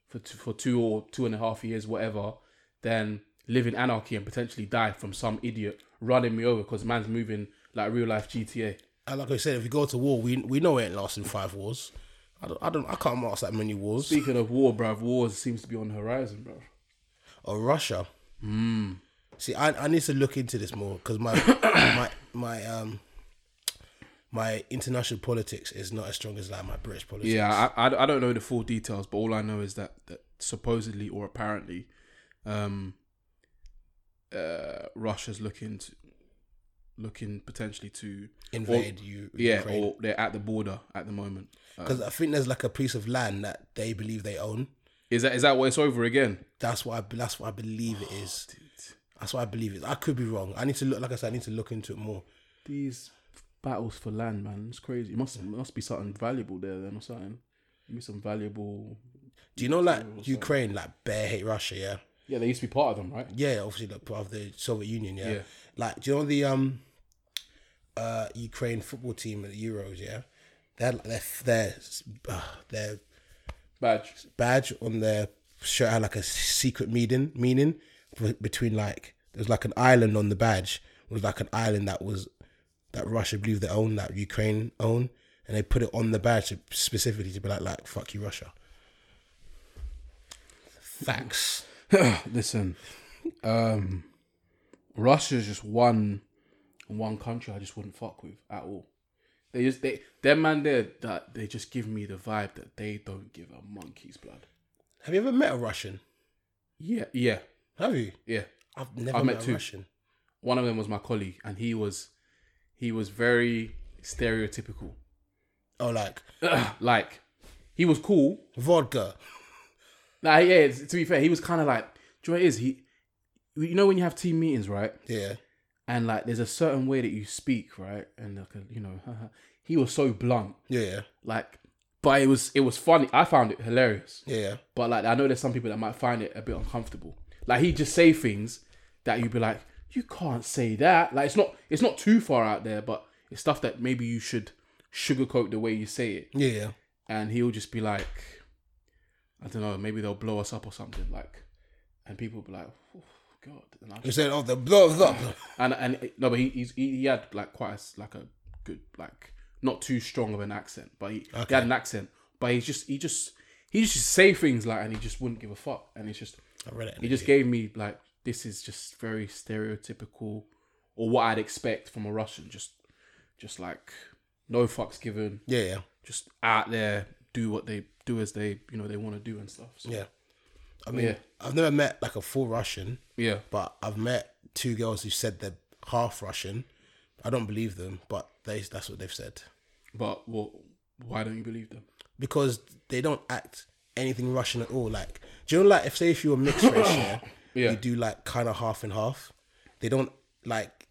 Speaker 3: for two, for two or two and a half years, whatever, than live in anarchy and potentially die from some idiot running me over because man's moving like real life GTA.
Speaker 2: and like I said, if we go to war, we we know it ain't lasting five wars. I don't, I don't, I can't last that many wars.
Speaker 3: Speaking of war, bruv, wars seems to be on the horizon, bro.
Speaker 2: Or Russia. See, I, I need to look into this more because my my my um my international politics is not as strong as like my British politics.
Speaker 3: Yeah, I, I I don't know the full details, but all I know is that, that supposedly or apparently, um, uh, Russia's looking to looking potentially to
Speaker 2: invade you.
Speaker 3: yeah,
Speaker 2: Ukraine.
Speaker 3: or they're at the border at the moment.
Speaker 2: Because I think there's like a piece of land that they believe they own.
Speaker 3: Is that is that what it's over again?
Speaker 2: That's what I that's what I believe it is. That's what I believe it. Is. I could be wrong. I need to look. Like I said, I need to look into it more.
Speaker 3: These battles for land, man, it's crazy. It must it must be something valuable there then or something. Maybe some valuable.
Speaker 2: Do you know like Ukraine like bear hate Russia? Yeah.
Speaker 3: Yeah, they used to be part of them, right?
Speaker 2: Yeah, obviously like part of the Soviet Union. Yeah.
Speaker 3: Yeah.
Speaker 2: Like, do you know the um, uh, Ukraine football team at the Euros? Yeah, they had their their uh, their
Speaker 3: Badge.
Speaker 2: badge on their shirt had like a secret meaning meaning between like there's like an island on the badge it was like an island that was that Russia believed they owned that Ukraine owned and they put it on the badge specifically to be like like fuck you Russia. Facts.
Speaker 3: Listen, um, Russia's just one one country I just wouldn't fuck with at all. They just they them man there that they just give me the vibe that they don't give a monkey's blood.
Speaker 2: Have you ever met a Russian?
Speaker 3: Yeah, yeah,
Speaker 2: Have you?
Speaker 3: yeah.
Speaker 2: I've never
Speaker 3: I've
Speaker 2: met,
Speaker 3: met
Speaker 2: a
Speaker 3: two.
Speaker 2: Russian.
Speaker 3: One of them was my colleague, and he was he was very stereotypical.
Speaker 2: Oh, like
Speaker 3: like he was cool.
Speaker 2: vodka.
Speaker 3: Nah, yeah. To be fair, he was kind of like. Do you know what it is? He, you know, when you have team meetings, right?
Speaker 2: Yeah.
Speaker 3: And like there's a certain way that you speak, right? And like you know, he was so blunt,
Speaker 2: Yeah.
Speaker 3: like, but it was it was funny. I found it hilarious,
Speaker 2: Yeah.
Speaker 3: but like I know there's some people that might find it a bit uncomfortable. Like he just say things that you'd be like, you can't say that. Like it's not it's not too far out there, but it's stuff that maybe you should sugarcoat the way you say it.
Speaker 2: Yeah.
Speaker 3: And he'll just be like, I don't know, maybe they'll blow us up or something. Like, and people will be like, oh, God. And I
Speaker 2: You said, oh, the blows up.
Speaker 3: and and no, but he he's, he he had like quite a, s- like a good like not too strong of an accent, but he, he had an accent. But he's just he just he just say things like and he just wouldn't give a fuck, and it's just
Speaker 2: I read it.
Speaker 3: he just gave me like this is just very stereotypical or what I'd expect from a Russian, just just like no fucks given,
Speaker 2: Yeah. Yeah.
Speaker 3: just out there do what they do as they you know they want to do and stuff. So,
Speaker 2: Yeah. I mean,
Speaker 3: Yeah.
Speaker 2: I've never met like a full Russian,
Speaker 3: yeah,
Speaker 2: but I've met two girls who said they're half Russian. I don't believe them, but they that's what they've said
Speaker 3: but well, why don't you believe them?
Speaker 2: because they don't act anything Russian at all. Like, do you know, like if say if you're mixed race, yeah,
Speaker 3: Yeah.
Speaker 2: you do like kind of half and half. They don't like.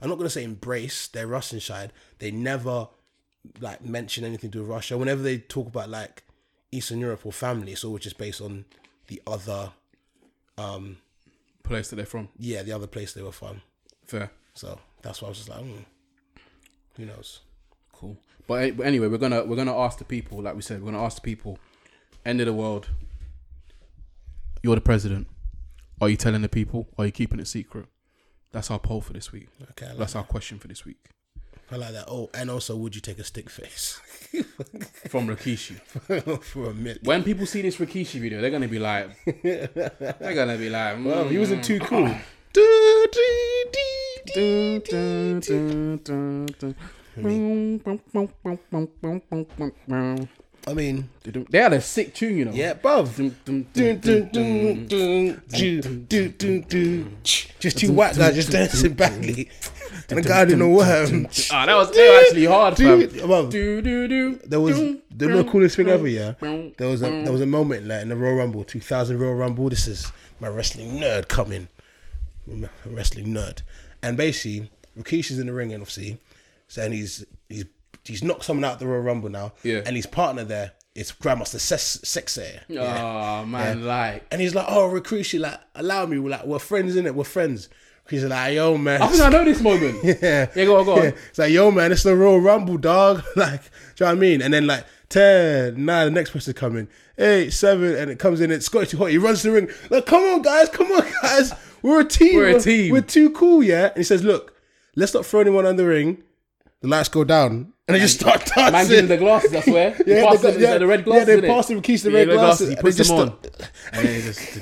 Speaker 2: I'm not gonna say embrace their Russian side. They never like mention anything to Russia. Whenever they talk about like Eastern Europe or family, it's always just based on the other, um,
Speaker 3: Place that they're from,
Speaker 2: yeah, the other place they were from.
Speaker 3: fair.
Speaker 2: So that's why I was just like, hmm, who knows?
Speaker 3: Cool. But, but anyway, we're gonna we're gonna ask the people, like we said, we're gonna ask the people. End of the world. You're the president. Are you telling the people? Are you keeping it secret? That's our poll for this week.
Speaker 2: Okay, like,
Speaker 3: That's our question for this week
Speaker 2: I like that. Oh, and also, would you take a stick face
Speaker 3: from Rikishi.
Speaker 2: for a minute?
Speaker 3: When people see this Rikishi video, they're gonna be like, they're gonna be like,
Speaker 2: Well, he mm. wasn't too cool. I mean,
Speaker 3: they had a sick tune, you know.
Speaker 2: Yeah, bruv. Just two white guys just dancing badly. And a guy didn't know what happened.
Speaker 3: Ah, that was actually hard, fam.
Speaker 2: There was the coolest thing ever, yeah. There was a there was a moment like in the Royal Rumble, 2000 Royal Rumble. This is my wrestling nerd coming, wrestling nerd, and basically Rikishi's in the ring, and obviously, saying he's he's knocked someone out the Royal Rumble now,
Speaker 3: Yeah.
Speaker 2: and his partner there is Grandmaster Sex Sexay, yeah.
Speaker 3: Oh man, like
Speaker 2: And he's like, "Oh, Rikishi, like, allow me. We're like, we're friends, in it. We're friends." He's like, "Yo, man."
Speaker 3: I think I know this moment.
Speaker 2: yeah,
Speaker 3: Yeah, go on, go on.
Speaker 2: It's like, "Yo, man, it's the Royal Rumble, dog." like, do you know what I mean? And then like ten, nine, the next person coming, eight, seven, and it comes in. It's Scotty 2 Hotty. He runs to the ring. Like, come on, guys, come on, guys. We're a team.
Speaker 3: We're a team.
Speaker 2: We're too cool, yeah. And he says, "Look, let's not throw anyone on the ring. The lights go down." And they just start
Speaker 3: Man gives him
Speaker 2: dancing.
Speaker 3: the glasses, I swear.
Speaker 2: Yeah,
Speaker 3: passes
Speaker 2: they,
Speaker 3: him
Speaker 2: got- yeah,
Speaker 3: the red glasses.
Speaker 2: yeah,
Speaker 3: glasses.
Speaker 2: they
Speaker 3: innit?
Speaker 2: pass him keys the
Speaker 3: Yeah,
Speaker 2: red
Speaker 3: red
Speaker 2: glasses.
Speaker 3: He
Speaker 2: and
Speaker 3: puts
Speaker 2: they
Speaker 3: them on.
Speaker 2: start-
Speaker 3: And then he just.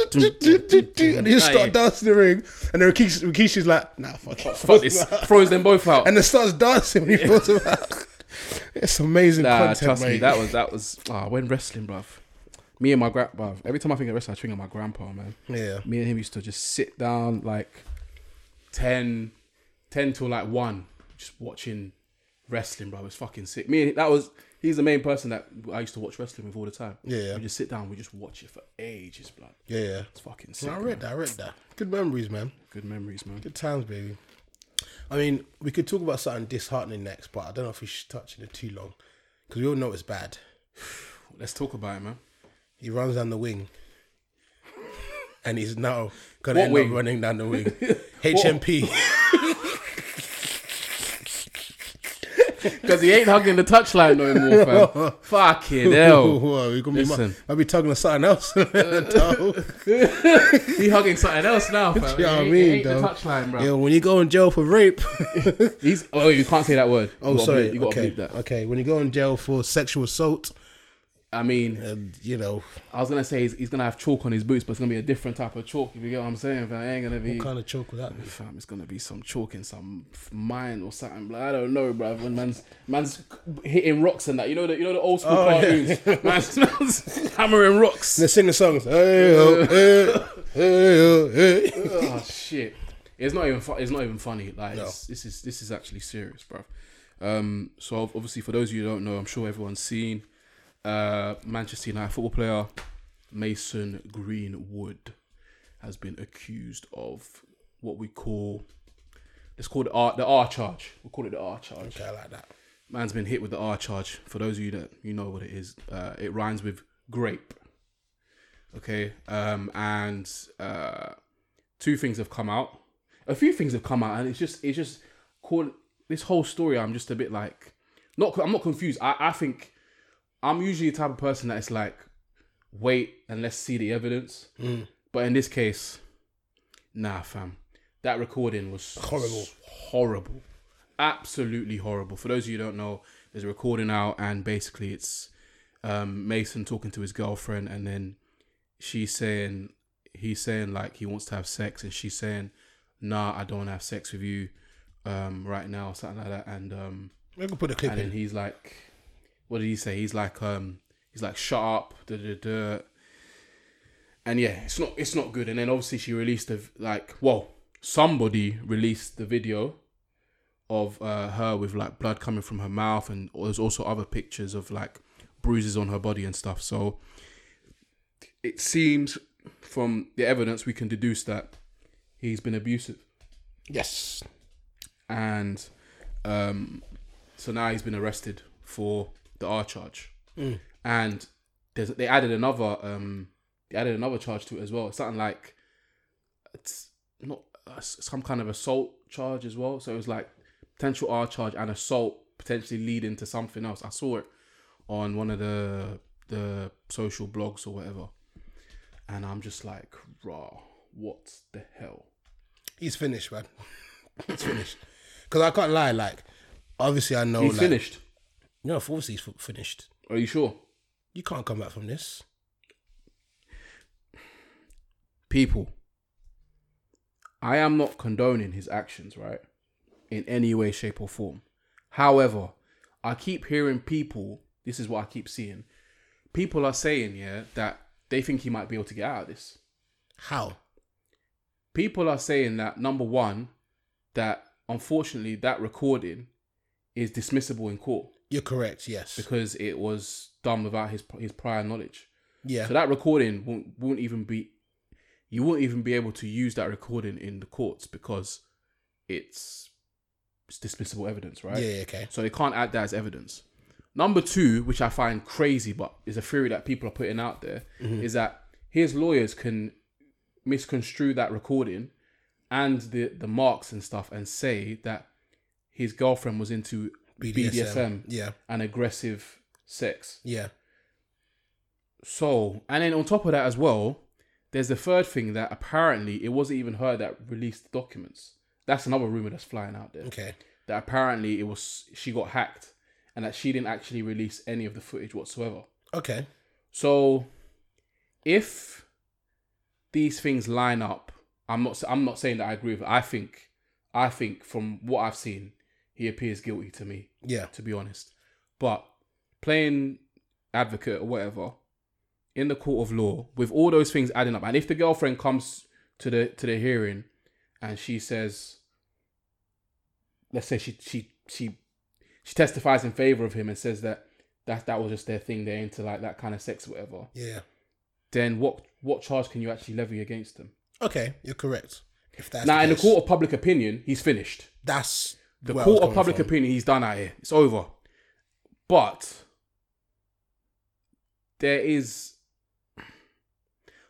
Speaker 2: and they just
Speaker 3: Aye.
Speaker 2: start dancing in the ring. And then Rikishi, Rikishi's like, nah, fuck it.
Speaker 3: Fuck this. Throws them both out.
Speaker 2: And then starts dancing when he throws him out. It's amazing
Speaker 3: Nah,
Speaker 2: content,
Speaker 3: trust
Speaker 2: mate.
Speaker 3: me, that was that was ah when wrestling, bruv. Me and my grand, bruv. Every time I think of wrestling, I think of my grandpa, man.
Speaker 2: yeah.
Speaker 3: Me and him used to just sit down like 10, 10 till like one, just watching wrestling, bro. It's fucking sick. Me and that was he's the main person that I used to watch wrestling with all the time.
Speaker 2: Yeah, yeah.
Speaker 3: We just sit down, we just watch it for ages, blood.
Speaker 2: Yeah, yeah.
Speaker 3: It's fucking sick.
Speaker 2: I read that. I read that. Good memories, man.
Speaker 3: Good memories, man.
Speaker 2: Good times, baby. I mean, we could talk about something disheartening next, but I don't know if we should touch on it too long because we all know it's bad.
Speaker 3: Let's talk about it, man.
Speaker 2: He runs down the wing, and he's now gonna
Speaker 3: What
Speaker 2: end
Speaker 3: wing?
Speaker 2: up running down the wing. HMP.
Speaker 3: Because he ain't hugging the touchline no more, fam. Fucking hell.
Speaker 2: Whoa, we gonna be.
Speaker 3: Listen.
Speaker 2: mu- I'll be tugging on something else. dog.
Speaker 3: He hugging something else now, fam.
Speaker 2: You know what I
Speaker 3: ain't-
Speaker 2: mean,
Speaker 3: ain't the
Speaker 2: dog?
Speaker 3: touchline, bro.
Speaker 2: Yo, when you go in jail for rape.
Speaker 3: He's oh, you can't say that word.
Speaker 2: Oh,
Speaker 3: gotta
Speaker 2: sorry.
Speaker 3: bleep- you gotta
Speaker 2: okay.
Speaker 3: bleep that.
Speaker 2: Okay, when you go in jail for sexual assault,
Speaker 3: I mean,
Speaker 2: and you know,
Speaker 3: I was gonna say he's, he's gonna have chalk on his boots, but it's gonna be a different type of chalk. If you get what I'm saying, fam, it ain't gonna be.
Speaker 2: what kind of choke would that be?
Speaker 3: Fam, it's gonna be some chalk in some mine or something. Like, I don't know, bro. When man's man's hitting rocks and that, you know the you know the old school
Speaker 2: Oh, yeah.
Speaker 3: cartoons. man's, man's hammering rocks.
Speaker 2: They sing the songs. Hey, oh, hey, hey, oh, hey.
Speaker 3: oh shit! It's not even fu- it's not even funny. Like it's, this is this is actually serious, bro. Um, so obviously for those of you who don't know, I'm sure everyone's seen uh, Manchester United football player Mason Greenwood has been accused of what we call let's call it the R the R charge. We'll call it the R charge.
Speaker 2: Okay, I like that.
Speaker 3: Man's been hit with the R charge. For those of you that you know what it is, uh, it rhymes with grape. Okay, um, and uh, two things have come out. A few things have come out, and it's just it's just called this whole story. I'm just a bit like not. I'm not confused. I I think I'm usually the type of person that it's like wait and let's see the evidence. But in this case, nah, fam. That recording was
Speaker 2: Horrible.
Speaker 3: horrible, absolutely horrible. For those of you who don't know, there's a recording out, and basically it's um, Mason talking to his girlfriend, and then she's saying he's saying like he wants to have sex, and she's saying, "Nah, I don't want to have sex with you um, right now," something like that, and um,
Speaker 2: We can put a clip
Speaker 3: and then he's like, what did he say? He's like, um, he's like, shut up, da da da. And yeah, it's not, it's not good. And then obviously she released the like, well, somebody released the video of uh, her with like blood coming from her mouth, and there's also other pictures of like bruises on her body and stuff. So it seems from the evidence we can deduce that he's been abusive
Speaker 2: Yes.
Speaker 3: and um, so now he's been arrested for the R charge, and there's, they added another um, they added another charge to it as well. It's something like it's not uh, some kind of assault charge as well. So it was like potential R charge and assault potentially leading to something else. I saw it on one of the the social blogs or whatever, and I'm just like, raw, what the hell?
Speaker 2: He's finished, man. He's finished. Because I can't lie, like, obviously I know,
Speaker 3: He's
Speaker 2: like,
Speaker 3: finished.
Speaker 2: No, obviously he's f- finished.
Speaker 3: Are you sure?
Speaker 2: You can't come back from this.
Speaker 3: people, I am not condoning his actions, right? In any way, shape, or form. However, I keep hearing people, this is what I keep seeing. People are saying, yeah, that they think he might be able to get out of this.
Speaker 2: How?
Speaker 3: People are saying that, number one, that unfortunately that recording is dismissible in court
Speaker 2: You're correct, yes.
Speaker 3: because it was done without his his prior knowledge.
Speaker 2: yeah.
Speaker 3: So that recording won't, won't even be, you won't even be able to use that recording in the courts because it's, it's dismissible evidence, right?
Speaker 2: yeah, yeah, okay.
Speaker 3: So they can't add that as evidence. Number two, which I find crazy, but is a theory that people are putting out there, mm-hmm. is that his lawyers can misconstrue that recording and the the marks and stuff and say that his girlfriend was into BDSM,
Speaker 2: Yeah,
Speaker 3: and aggressive sex.
Speaker 2: yeah.
Speaker 3: So, and then on top of that as well, there's the third thing that apparently it wasn't even her that released the documents. That's another rumor that's flying out there.
Speaker 2: Okay.
Speaker 3: that apparently it was she got hacked and that she didn't actually release any of the footage whatsoever.
Speaker 2: Okay.
Speaker 3: So, if these things line up, I'm not. I'm not saying that I agree with it. I think, I think from what I've seen, he appears guilty to me.
Speaker 2: Yeah.
Speaker 3: To be honest, but playing advocate or whatever in the court of law with all those things adding up, and if the girlfriend comes to the to the hearing and she says, let's say she she she she testifies in favor of him and says that that that was just their thing, they're into like that kind of sex or whatever.
Speaker 2: Yeah.
Speaker 3: Then what what charge can you actually levy against them?
Speaker 2: Okay, you're correct. If that's
Speaker 3: now, in the court of public opinion, he's finished.
Speaker 2: that's
Speaker 3: The
Speaker 2: where
Speaker 3: court of public
Speaker 2: from.
Speaker 3: opinion, he's done out here. It's over. But there is,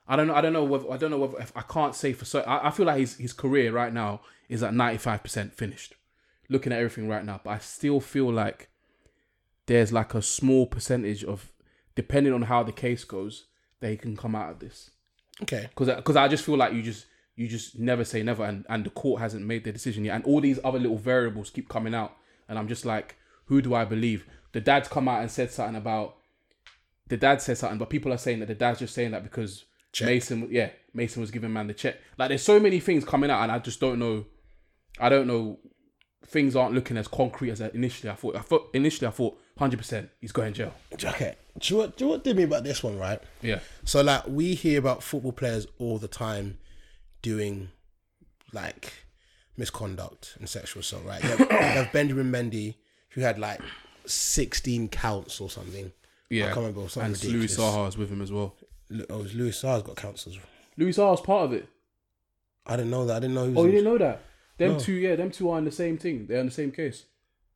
Speaker 3: I don't know. I don't know whether I don't know whether if I can't say for certain. I, I feel like his his career right now is at ninety five percent finished. Looking at everything right now, but I still feel like there's like a small percentage of, depending on how the case goes, that he can come out of this
Speaker 2: Okay.
Speaker 3: because because I just feel like you just you just never say never, and and the court hasn't made their decision yet, and all these other little variables keep coming out, and I'm just like, who do I believe? The dad's come out and said something about the dad said something, but people are saying that the dad's just saying that because
Speaker 2: Check.
Speaker 3: Mason, yeah, Mason was giving man the check. Like there's so many things coming out, and I just don't know. I don't know. Things aren't looking as concrete as initially I thought. I thought initially I thought 100 percent he's going to jail.
Speaker 2: Okay. Do you, what, do you know what did me about this one, right?
Speaker 3: Yeah,
Speaker 2: So like we hear about football players all the time doing like misconduct and sexual assault, right? You have, you have Benjamin Mendy who had like sixteen counts or something.
Speaker 3: yeah.
Speaker 2: I can't remember something
Speaker 3: and Louis
Speaker 2: ridiculous.
Speaker 3: Saha's with him as well.
Speaker 2: Oh, Louis Saha's got counts as well.
Speaker 3: Louis Saha's part of it.
Speaker 2: I didn't know that. I didn't know he was.
Speaker 3: Oh, you didn't know that? Them
Speaker 2: No.
Speaker 3: two, yeah, them two are in the same thing. They're in the same case.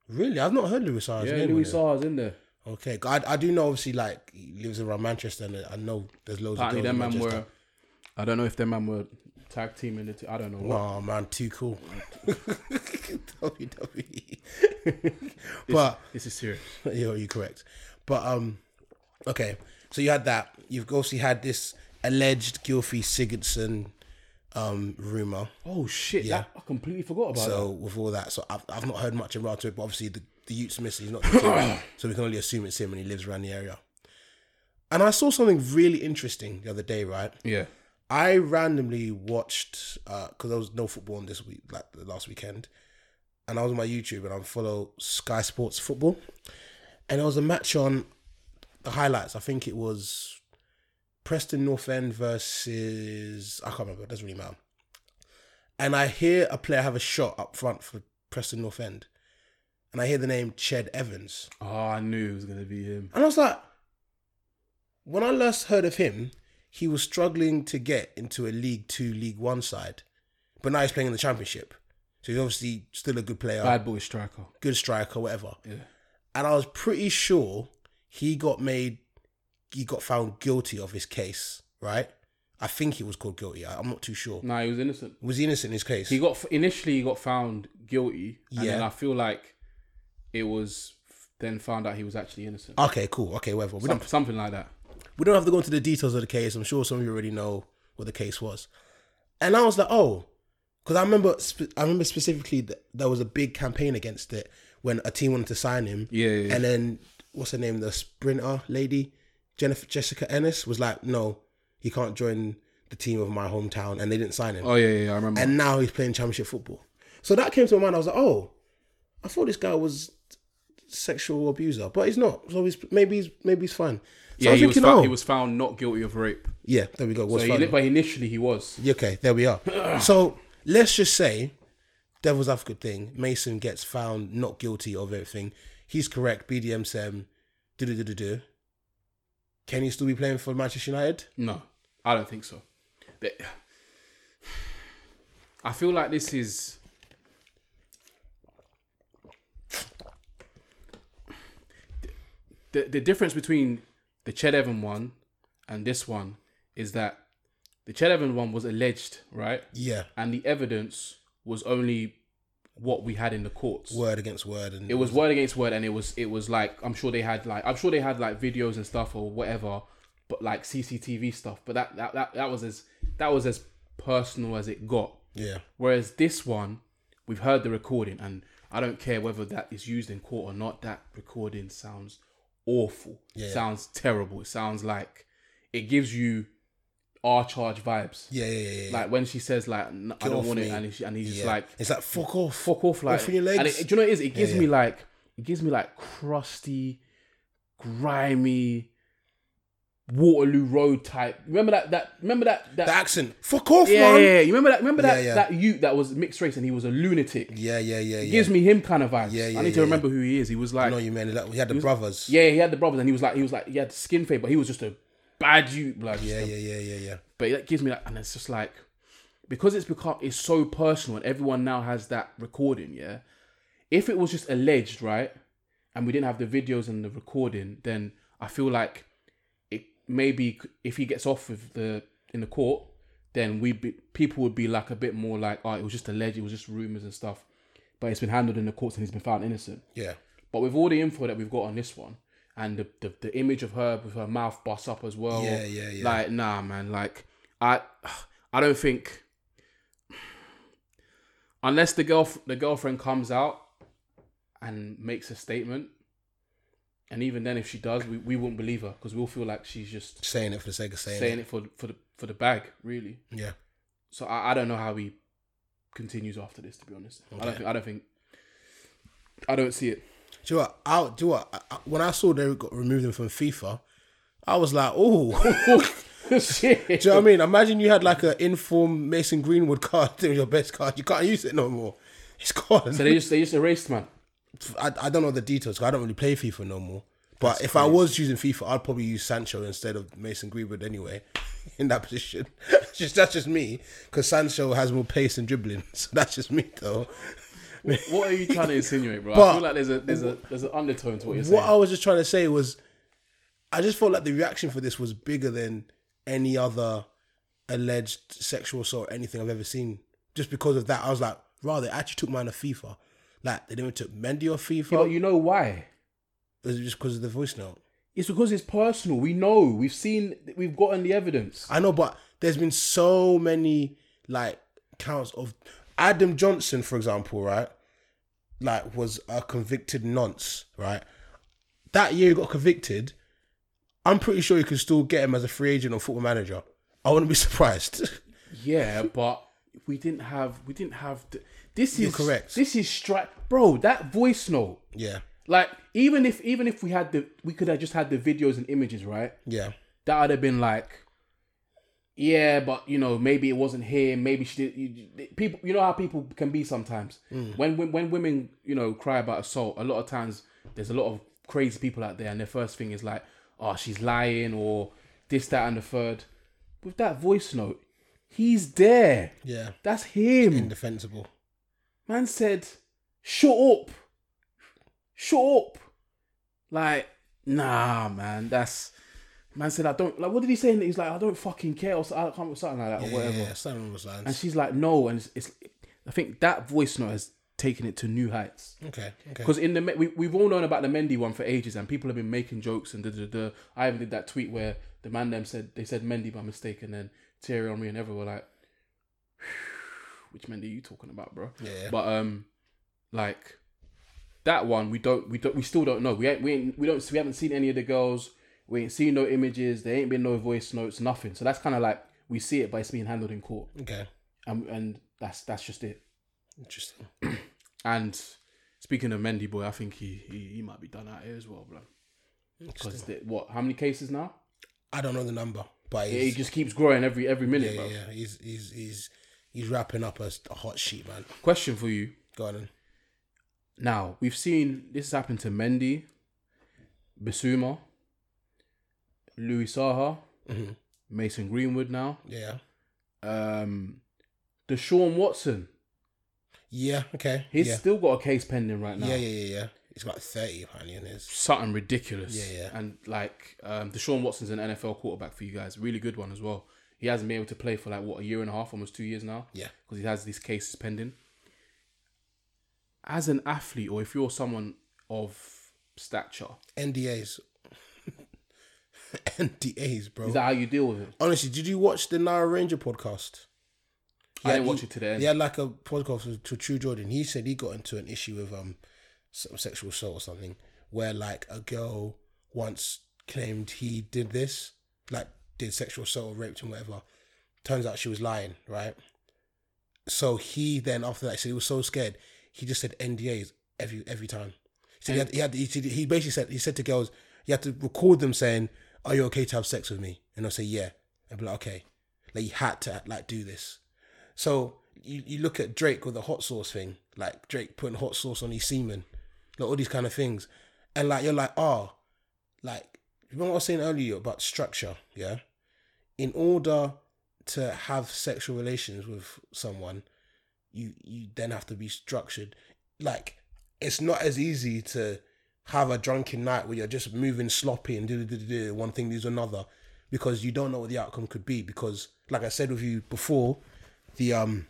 Speaker 2: Really, I've not heard Louis Saha's
Speaker 3: yeah. Louis Saha's in there.
Speaker 2: Okay, I, I do know obviously like he lives around Manchester and I know there's loads
Speaker 3: Apparently,
Speaker 2: of girls
Speaker 3: them
Speaker 2: in
Speaker 3: man
Speaker 2: Manchester.
Speaker 3: were. I don't know if them man were tag team in the. T- I don't know. What.
Speaker 2: Oh man, too cool. WWE. but
Speaker 3: This is serious.
Speaker 2: you're you correct. But um, okay. So you had that. You've also had this alleged Gylfi Sigurdsson um rumor.
Speaker 3: Oh shit!
Speaker 2: Yeah.
Speaker 3: That, I completely forgot about it.
Speaker 2: So with all that, so I've, I've not heard much about it. But obviously the the Utes missing. He's not so we can only assume it's him and he lives around the area. And I saw something really interesting the other day. Right.
Speaker 3: Yeah.
Speaker 2: I randomly watched uh, because there was no football on this week, like the last weekend, and I was on my YouTube and I follow Sky Sports Football, and there was a match on the highlights. I think it was Preston North End versus I can't remember. It doesn't really matter. And I hear a player have a shot up front for Preston North End, and I hear the name Ched Evans,
Speaker 3: Oh, I knew it was gonna be him.
Speaker 2: and I was like, when I last heard of him, he was struggling to get into a League Two, League One side, but now he's playing in the Championship. So he's obviously still a good player,
Speaker 3: Bad boy striker.
Speaker 2: good striker, whatever.
Speaker 3: Yeah.
Speaker 2: And I was pretty sure he got made, he got found guilty of his case, right? I think he was called guilty. I, I'm not too sure.
Speaker 3: Nah, he was innocent.
Speaker 2: Was he innocent in his case?
Speaker 3: He got initially he got found guilty, and then I feel like it was then found out he was actually innocent.
Speaker 2: okay, cool. Okay, whatever.
Speaker 3: Some, something like that.
Speaker 2: We don't have to go into the details of the case. I'm sure some of you already know what the case was. And I was like, oh, because I remember, spe- I remember specifically that there was a big campaign against it when a team wanted to sign him.
Speaker 3: Yeah, yeah.
Speaker 2: And then what's her name? The sprinter lady, Jennifer Jessica Ennis, was like, no, he can't join the team of my hometown, and they didn't sign him.
Speaker 3: Oh yeah, yeah, yeah I remember.
Speaker 2: And now he's playing championship football. So that came to my mind. I was like, oh, I thought this guy was sexual abuser, but he's not. So he's maybe he's maybe he's fine. So
Speaker 3: yeah,
Speaker 2: I was
Speaker 3: he was,
Speaker 2: thinking,
Speaker 3: found,
Speaker 2: oh,
Speaker 3: he was found not guilty of rape.
Speaker 2: yeah, there we go. What's
Speaker 3: So he, but initially he was.
Speaker 2: Okay, there we are. so let's just say, devil's advocate thing. Mason gets found not guilty of everything. He's correct. BDM do do do do do. Can he still be playing for Manchester United?
Speaker 3: No, I don't think so. But I feel like this is. The, the difference between the Ched Evan one and this one is that the Ched Evan one was alleged, right?
Speaker 2: Yeah,
Speaker 3: And the evidence was only what we had in the courts.
Speaker 2: word against word, and
Speaker 3: It was word against word, and it was it was like I'm sure they had like I'm sure they had like videos and stuff or whatever, but like CCTV stuff. But that that that, that was as that was as personal as it got.
Speaker 2: yeah,
Speaker 3: Whereas this one, we've heard the recording, and I don't care whether that is used in court or not. That recording sounds awful.
Speaker 2: Yeah.
Speaker 3: Sounds terrible. It sounds like it gives you our charge vibes.
Speaker 2: Yeah, yeah, yeah. yeah.
Speaker 3: Like when she says like "N- I
Speaker 2: Get
Speaker 3: don't
Speaker 2: off
Speaker 3: want
Speaker 2: me.
Speaker 3: it, and, he, and he's just
Speaker 2: Yeah.
Speaker 3: like
Speaker 2: it's like fuck off,
Speaker 3: fuck off, like
Speaker 2: Off your legs.
Speaker 3: And it, do you know what it is? It gives me like it gives me like crusty, grimy, Waterloo Road type. Remember that that remember that that
Speaker 2: The accent, fuck off,
Speaker 3: yeah,
Speaker 2: man.
Speaker 3: yeah, yeah. You remember that? Remember that
Speaker 2: Yeah, yeah.
Speaker 3: that youth that was mixed race and he was a lunatic.
Speaker 2: Yeah, yeah, yeah,
Speaker 3: It
Speaker 2: yeah.
Speaker 3: gives me him kind of vibes.
Speaker 2: Yeah, yeah,
Speaker 3: I need to
Speaker 2: yeah,
Speaker 3: remember who he is. He was like,
Speaker 2: know you man. Like, we had the brothers.
Speaker 3: yeah, he had the brothers, and he was like, he was like, he had skin fade, but he was just a bad youth, like,
Speaker 2: yeah, yeah, yeah, yeah, yeah.
Speaker 3: But that gives me that, and it's just like because it's become it's so personal, and everyone now has that recording. Yeah, if it was just alleged, right, and we didn't have the videos and the recording, then I feel like maybe if he gets off with the in the court, then we be people would be like a bit more like, oh, it was just alleged, it was just rumors and stuff. But it's been handled in the courts and he's been found innocent.
Speaker 2: Yeah.
Speaker 3: But with all the info that we've got on this one, and the, the, the image of her with her mouth bust up as well.
Speaker 2: Yeah, yeah, yeah.
Speaker 3: Like, nah, man. Like, I I don't think unless the girl the girlfriend comes out and makes a statement, and even then, if she does, we, we won't believe her because we'll feel like she's just
Speaker 2: Saying it for the sake of saying,
Speaker 3: saying
Speaker 2: it.
Speaker 3: it for for the for the bag, really.
Speaker 2: Yeah.
Speaker 3: So I, I don't know how he continues after this. To be honest, I don't think I don't think I don't see it.
Speaker 2: Do you know what? I, do you know what? I, when I saw they got removed him from FIFA, I was like, oh.
Speaker 3: Shit.
Speaker 2: Do you know what I mean? Imagine you had like an inform Mason Greenwood card, it was your best card. You can't use it no more. It's gone.
Speaker 3: So they just they just erased man.
Speaker 2: I, I don't know the details I don't really play FIFA no more. But if I was using FIFA, I'd probably use Sancho instead of Mason Greenwood anyway, in that position. just that's just me, because Sancho has more pace and dribbling. So that's just me though.
Speaker 3: What are you trying to insinuate, bro? I feel like there's a there's a there's an undertone to what you're saying.
Speaker 2: What I was just trying to say was, I just felt like the reaction for this was bigger than any other alleged sexual assault or anything I've ever seen. Just because of that, I was like, rather, actually took mine off FIFA. Like they didn't took Mendy off FIFA.
Speaker 3: But you know why?
Speaker 2: was it just because of the voice note?
Speaker 3: It's because it's personal. We know. We've seen. We've gotten the evidence.
Speaker 2: I know, but there's been so many like counts of Adam Johnson, for example, right? Like was a convicted nonce, right? That year he got convicted. I'm pretty sure you can still get him as a free agent or football manager. I wouldn't be surprised.
Speaker 3: Yeah, but we didn't have. We didn't have. The, this
Speaker 2: You're
Speaker 3: is
Speaker 2: correct.
Speaker 3: This is strike, bro. That voice note.
Speaker 2: yeah,
Speaker 3: Like even if even if we had the we could have just had the videos and images, right?
Speaker 2: yeah,
Speaker 3: that would have been like, yeah, but you know, maybe it wasn't here. Maybe she did. You, people, you know how people can be sometimes. Mm. When, when when women, you know, cry about assault, a lot of times there's a lot of crazy people out there, and their first thing is like, oh, she's lying or this, that, and the third. With that voice note, he's there.
Speaker 2: yeah.
Speaker 3: That's him.
Speaker 2: Indefensible.
Speaker 3: Man said, "Shut up, shut up." Like, nah, man. That's man said, "I don't like." What did he say? He's like, "I don't fucking care," or I can't something like that, or whatever.
Speaker 2: Yeah, something those
Speaker 3: And she's like, "No," and it's, it's. I think that voice note has taken it to new heights.
Speaker 2: Okay, okay.
Speaker 3: Because in the we we've all known about the Mendy one for ages, and people have been making jokes and da da da. I even did that tweet where the man them said they said Mendy by mistake, and then Thierry Henry and everyone were like, "Which Mendy are you talking about, bro?"
Speaker 2: Yeah.
Speaker 3: But um, like that one, we don't we don't we still don't know. We ain't we ain't, we don't we haven't seen any of the girls. We ain't seen no images. There ain't been no voice notes, nothing. So that's kind of like we see it, but it's being handled in court,
Speaker 2: Okay,
Speaker 3: and and that's that's just it.
Speaker 2: interesting.
Speaker 3: And speaking of Mendy boy, I think he he, he might be done out here as well, bro. Because what? How many cases now?
Speaker 2: I don't know the number, but
Speaker 3: He just keeps growing every every minute,
Speaker 2: yeah,
Speaker 3: bro.
Speaker 2: yeah, he's he's he's he's wrapping up as a hot sheet, man.
Speaker 3: Question for you.
Speaker 2: Go on. then.
Speaker 3: Now we've seen this has happened to Mendy, Bissouma, Louis Saha,
Speaker 2: Mhm.
Speaker 3: Mason Greenwood now,
Speaker 2: Yeah,
Speaker 3: um, Deshaun Watson.
Speaker 2: yeah, okay.
Speaker 3: He's
Speaker 2: yeah.
Speaker 3: still got a case pending right now.
Speaker 2: Yeah, yeah, yeah, yeah. He's got thirty apparently in his.
Speaker 3: Something ridiculous.
Speaker 2: Yeah, yeah.
Speaker 3: And like um, Deshaun Watson's an NFL quarterback for you guys. Really good one as well. He hasn't been able to play for like what a year and a half, almost two years now.
Speaker 2: Yeah.
Speaker 3: because he has these cases pending. As an athlete, or if you're someone of stature,
Speaker 2: NDAs. NDAs, bro.
Speaker 3: is that how you deal with it?
Speaker 2: Honestly, did you watch the Nara Ranger podcast?
Speaker 3: I didn't watch it today. the end.
Speaker 2: He had like a podcast with, to True Jordan. He said he got into an issue with um some sexual assault or something, where like a girl once claimed he did this, like did sexual assault or raped him, whatever. Turns out she was lying, right? So he then after that, so he was so scared, he just said NDAs every every time. So he had, he had he, he basically said he said to girls, you have to record them saying, "Are you okay to have sex with me?" And they'll say, "Yeah." And be like, "Okay." Like you had to like do this. So you, you look at Drake with the hot sauce thing, like Drake putting hot sauce on his semen, like all these kind of things, and like you're like, oh, like remember what I was saying earlier about structure, yeah. In order to have sexual relations with someone, you you then have to be structured. Like it's not as easy to have a drunken night where you're just moving sloppy and do do do do one thing leads another because you don't know what the outcome could be. Because like I said with you before, the um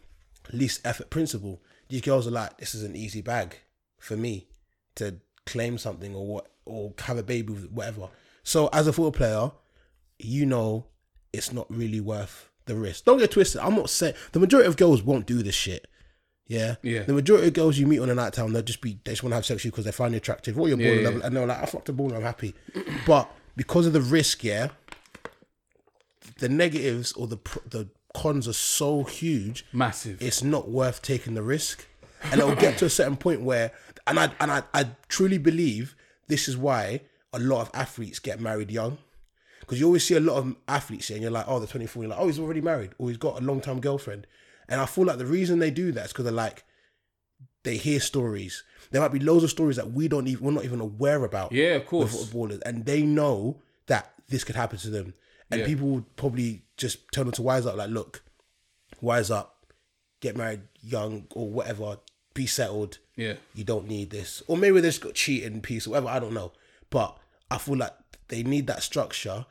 Speaker 2: least effort principle. These girls are like, this is an easy bag for me to claim something or what or have a baby with whatever. So as a football player, you know it's not really worth the risk. Don't get twisted. I'm not saying the majority of girls won't do this shit. Yeah.
Speaker 3: Yeah.
Speaker 2: The majority of girls you meet on a night time, they'll just be they just want to have sex with you because they find you attractive or you're
Speaker 3: Yeah,
Speaker 2: born
Speaker 3: yeah.
Speaker 2: level and they're like, I fucked the ball and I'm happy. but because of the risk, yeah, the negatives or the the cons are so huge
Speaker 3: Massive.
Speaker 2: it's not worth taking the risk. And it'll get to a certain point where, and I and I, I truly believe this is why a lot of athletes get married young. Because you always see a lot of athletes and you're like, oh, they're 24, you're like, oh, he's already married or he's got a long time girlfriend. And I feel like the reason they do that is because they're like, they hear stories. There might be loads of stories that we don't even, we're not even aware about
Speaker 3: yeah, of course.
Speaker 2: footballers, and they know that this could happen to them, and
Speaker 3: Yeah.
Speaker 2: people would probably just turn them to wise up, like, look, wise up, get married young or whatever, be settled.
Speaker 3: Yeah.
Speaker 2: You don't need this, or maybe they just got cheating piece or whatever. I don't know, but I feel like they need that structure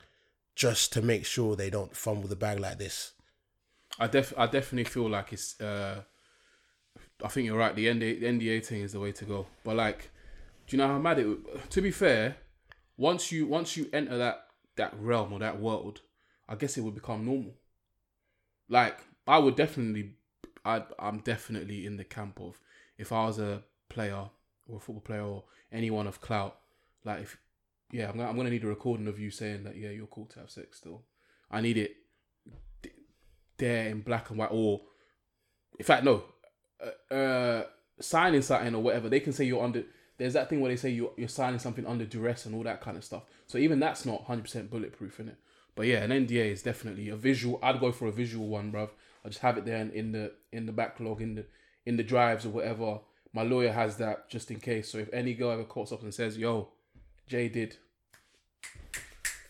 Speaker 2: just to make sure they don't fumble the bag like this.
Speaker 3: I def I definitely feel like it's. Uh, I think you're right. The NDA, the NDA thing is the way to go. But like, do you know how mad it? would- To be fair, once you once you enter that that realm or that world, I guess it would become normal. Like I would definitely, I I'm definitely in the camp of if I was a player or a football player or anyone of clout, like if yeah, I'm gonna, I'm gonna need a recording of you saying that yeah, you're cool to have sex still. I need it there in black and white, or in fact, no, uh, uh, signing something or whatever. They can say you're under. There's that thing where they say you're you're signing something under duress and all that kind of stuff. So even that's not 100 percent bulletproof in it. But yeah, an NDA is definitely a visual. I'd go for a visual one, bruv. I just have it there in, in the in the backlog in the in the drives or whatever. My lawyer has that just in case. So if any girl ever calls up and says, "Yo, Jay did,"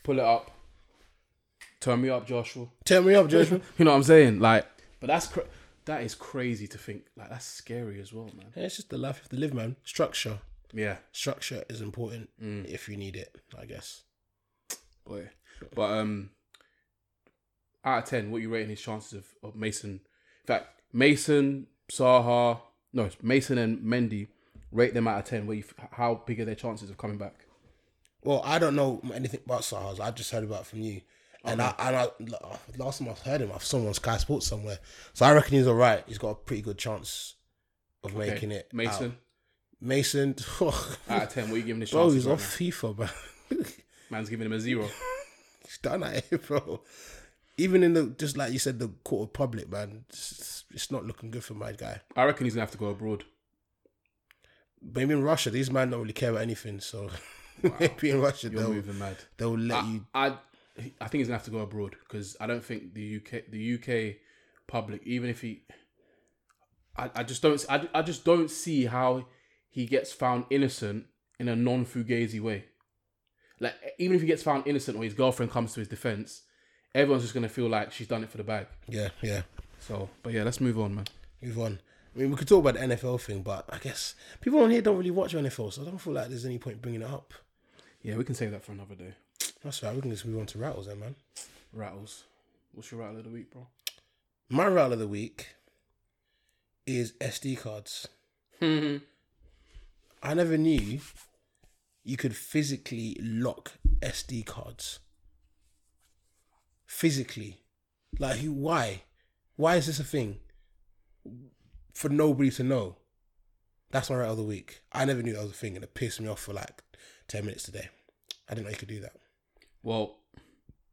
Speaker 3: pull it up. Turn me up, Joshua.
Speaker 2: Turn me up, Joshua.
Speaker 3: You know what I'm saying? Like, but that's cra- that is crazy to think. Like, that's scary as well, man.
Speaker 2: Yeah, it's just the life you have to live, man. Structure,
Speaker 3: Yeah,
Speaker 2: structure is important
Speaker 3: Mm.
Speaker 2: if you need it, I guess.
Speaker 3: boy. But um, out of ten, what you rating his chances of, of Mason? In fact, Mason, Saha, no, Mason and Mendy. Rate them out of ten. Where you, how big are their chances of coming back?
Speaker 2: Well, I don't know anything about Saha's. I just heard about it from you. And I, and I, last time I heard him, I saw him on Sky Sports somewhere. So I reckon he's all right. He's got a pretty good chance of
Speaker 3: Okay.
Speaker 2: making it.
Speaker 3: Mason.
Speaker 2: out. Mason,
Speaker 3: Out of ten, what are you giving his
Speaker 2: bro, he's
Speaker 3: right
Speaker 2: off FIFA, man.
Speaker 3: now? Man's giving him a zero.
Speaker 2: he's done at it, bro. Even in the just like you said, the court of public, man, it's, it's not looking good for my guy.
Speaker 3: I reckon he's gonna have to go abroad.
Speaker 2: Maybe in Russia, these men don't really care about anything. So maybe in Russia,
Speaker 3: You're
Speaker 2: they'll
Speaker 3: moving mad.
Speaker 2: they'll let
Speaker 3: I,
Speaker 2: you.
Speaker 3: I I think he's gonna have to go abroad because I don't think the UK the UK public even if he I, I just don't I, I just don't see how he gets found innocent in a non fugazi way. Like even if he gets found innocent or his girlfriend comes to his defense, everyone's just gonna feel like she's done it for the bag.
Speaker 2: Yeah, yeah.
Speaker 3: So, but yeah, let's move on, man.
Speaker 2: Move on. I mean, we could talk about the NFL thing, but I guess people on here don't really watch NFL, so I don't feel like there's any point bringing it up.
Speaker 3: Yeah, we can save that for another day.
Speaker 2: That's right. We can just move on to rattles then, man.
Speaker 3: Rattles. What's your rattle of the week, bro?
Speaker 2: My rattle of the week is SD cards. I never knew you could physically lock SD cards. Physically, like? Why? Why is this a thing? for nobody to know. That's my right of the week. I never knew that was a thing, and it pissed me off for like ten minutes today. I didn't know you could do that.
Speaker 3: Well,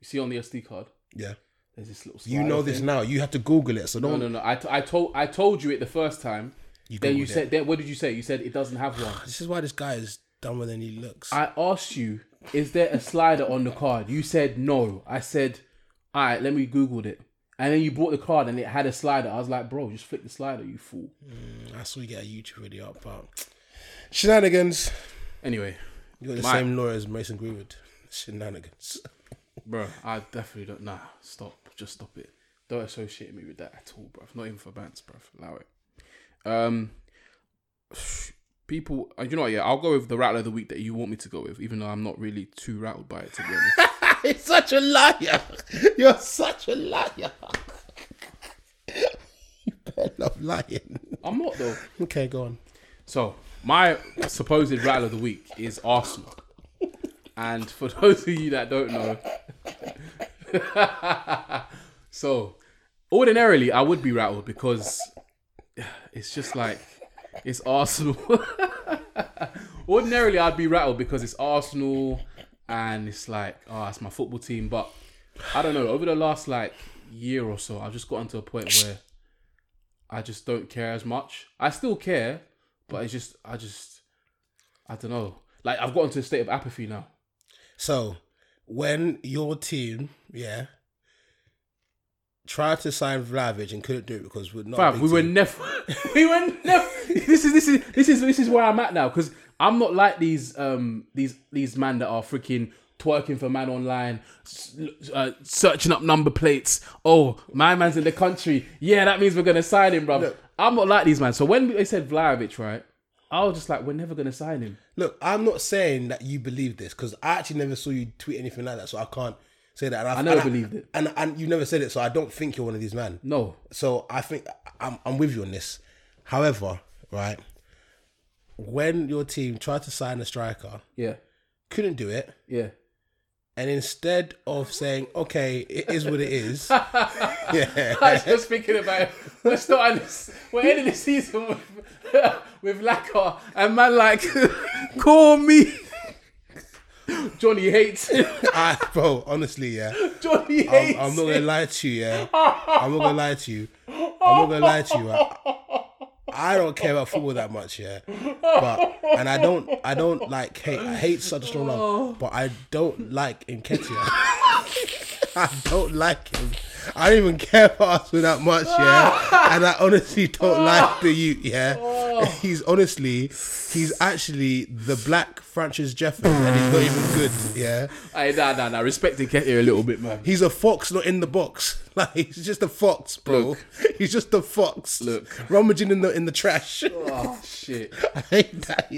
Speaker 3: you see on the SD card,
Speaker 2: Yeah,
Speaker 3: there's this little.
Speaker 2: you know this
Speaker 3: thing.
Speaker 2: now. You have to Google it, so
Speaker 3: No,
Speaker 2: don't.
Speaker 3: no, no. I, t- I told I told you it the first time.
Speaker 2: You
Speaker 3: then you said then what did you say? You said it doesn't have one.
Speaker 2: This is why this guy is dumber than he looks.
Speaker 3: I asked you, is there a slider on the card? You said no. I said, all right, let me Googled it. And then you bought the card and it had a slider. I was like, bro, just flick the slider, you fool.
Speaker 2: I saw you get a YouTube video up about shenanigans.
Speaker 3: Anyway,
Speaker 2: You got the
Speaker 3: My-
Speaker 2: same lawyer as Mason Greenwood. Shenanigans.
Speaker 3: bro, I definitely don't. Nah, stop. Just stop it. Don't associate me with that at all, bro. Not even for bands, bro. Allow it. Um, people, uh, you know what? Yeah, I'll go with the rattle of the week that you want me to go with, even though I'm not really too rattled by it, to be honest.
Speaker 2: You're such a liar. You're such a liar. you better not lying.
Speaker 3: I'm not though.
Speaker 2: Okay, go on.
Speaker 3: So my supposed rattle of the week is Arsenal, and for those of you that don't know, so ordinarily I would be rattled because it's just like it's Arsenal. ordinarily I'd be rattled because it's Arsenal, and it's like oh it's my football team, but I don't know. Over the last like year or so, I've just gotten to a point where I just don't care as much. I still care, but it's just I just I don't know. Like I've gotten to a state of apathy now.
Speaker 2: So, when your team, yeah, tried to sign Vlahovic and couldn't do it because we're not. a
Speaker 3: Fam,
Speaker 2: big
Speaker 3: we were never we were never this is this is this is this is where I'm at now because I'm not like these um these these man that are freaking twerking for man online, uh, searching up number plates. Oh, my man's in the country. Yeah, that means we're gonna sign him, bro.
Speaker 2: Look.
Speaker 3: I'm not like these man. So when they said Vlahovic, right, I was just like, we're never gonna sign him.
Speaker 2: Look, I'm not saying that you believe this because I actually never saw you tweet anything like that, so I can't say that. And
Speaker 3: I never
Speaker 2: and
Speaker 3: believed it.
Speaker 2: and and you never said it, so I don't think you're one of these men.
Speaker 3: No,
Speaker 2: So I think I'm I'm with you on this. However, right, when your team tried to sign a striker,
Speaker 3: yeah,
Speaker 2: couldn't do it,
Speaker 3: yeah.
Speaker 2: and instead of saying, "Okay, it is what it is," yeah,
Speaker 3: I was just thinking about it. We're starting this, we're ending the season with with Lacquer and man like call me. Johnny hates.
Speaker 2: I, bro, honestly, yeah,
Speaker 3: Johnny
Speaker 2: I'm,
Speaker 3: hates
Speaker 2: I'm not gonna lie to you, yeah, I'm not gonna lie to you, I'm not gonna lie to you. I, I don't care about football that much, yeah, but and I don't, I don't like hate. I hate such a strong love, but I don't like Nketiah. I don't like him. I don't even care for Arsenal that much, yeah. And I honestly don't like the youth, yeah. Oh. He's honestly, he's actually the black Francis Jeffers, and he's not even good, yeah.
Speaker 3: Hey, nah, nah, nah. Respect Nketiah a little bit, man.
Speaker 2: He's a fox, not in the box. Like he's just a fox, bro.
Speaker 3: Look.
Speaker 2: He's just a fox.
Speaker 3: Look.
Speaker 2: rummaging in the in the trash.
Speaker 3: Oh shit.
Speaker 2: I hate that.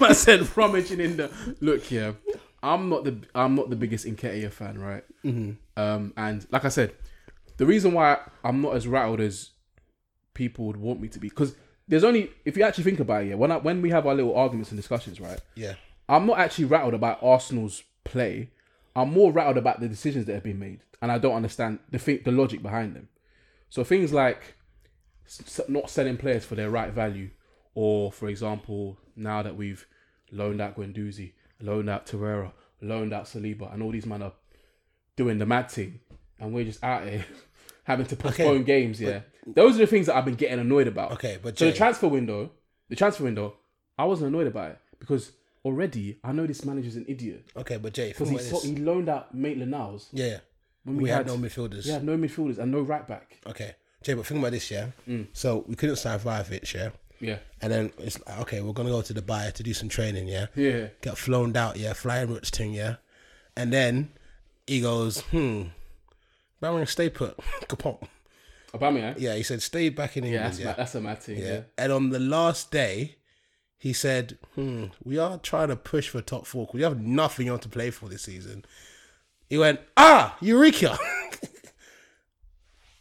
Speaker 3: I said rummaging in the look. Yeah, I'm not the I'm not the biggest Nketiah fan, right? Mm-hmm. Um, and like I said, the reason why I'm not as rattled as people would want me to be because there's only if you actually think about it, yeah. When I, when we have our little arguments and discussions, right?
Speaker 2: yeah,
Speaker 3: I'm not actually rattled about Arsenal's play. I'm more rattled about the decisions that have been made, and I don't understand the thing, the logic behind them. So things like s- not selling players for their right value, or for example, now that we've loaned out Guendouzi, loaned out Torreira, loaned out Saliba, and all these men are doing the mad thing, and we're just out here having to postpone games. Yeah, those are the things that I've been getting annoyed about.
Speaker 2: Okay, but
Speaker 3: so the transfer window, the transfer window, I wasn't annoyed about it because already I know this manager's an idiot
Speaker 2: okay, but Jay,
Speaker 3: because he, so, he loaned out Maitland Niles
Speaker 2: yeah,
Speaker 3: when
Speaker 2: we,
Speaker 3: we,
Speaker 2: had,
Speaker 3: had,
Speaker 2: no midfielders.
Speaker 3: Yeah, no midfielders and no right back.
Speaker 2: Okay, Jay, but think about this, yeah.
Speaker 3: Mm.
Speaker 2: So we couldn't sign Vlahovic, yeah,
Speaker 3: Yeah,
Speaker 2: and then it's like, okay, we're gonna go to Dubai to do some training, yeah.
Speaker 3: yeah.
Speaker 2: Get flown out, yeah, flying roots thing, yeah, and then he goes, hmm, but I'm gonna stay put. Kapong.
Speaker 3: Aubameyang.
Speaker 2: Yeah, he said stay back in
Speaker 3: Yeah,
Speaker 2: England,
Speaker 3: that's,
Speaker 2: yeah.
Speaker 3: that's a mad thing. Yeah.
Speaker 2: Yeah. And on the last day, he said, hmm, we are trying to push for top four. we have nothing on to play for this season. He went, ah, Eureka.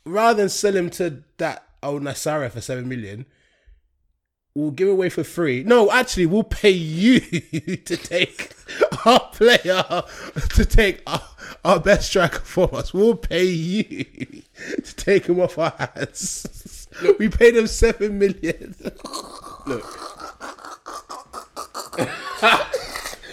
Speaker 2: Rather than sell him to that old Nasara for seven million, we'll give away for free. No, actually, we'll pay you to take our player, to take our, our best striker for us. We'll pay you to take him off our hands. we paid him seven million. Look.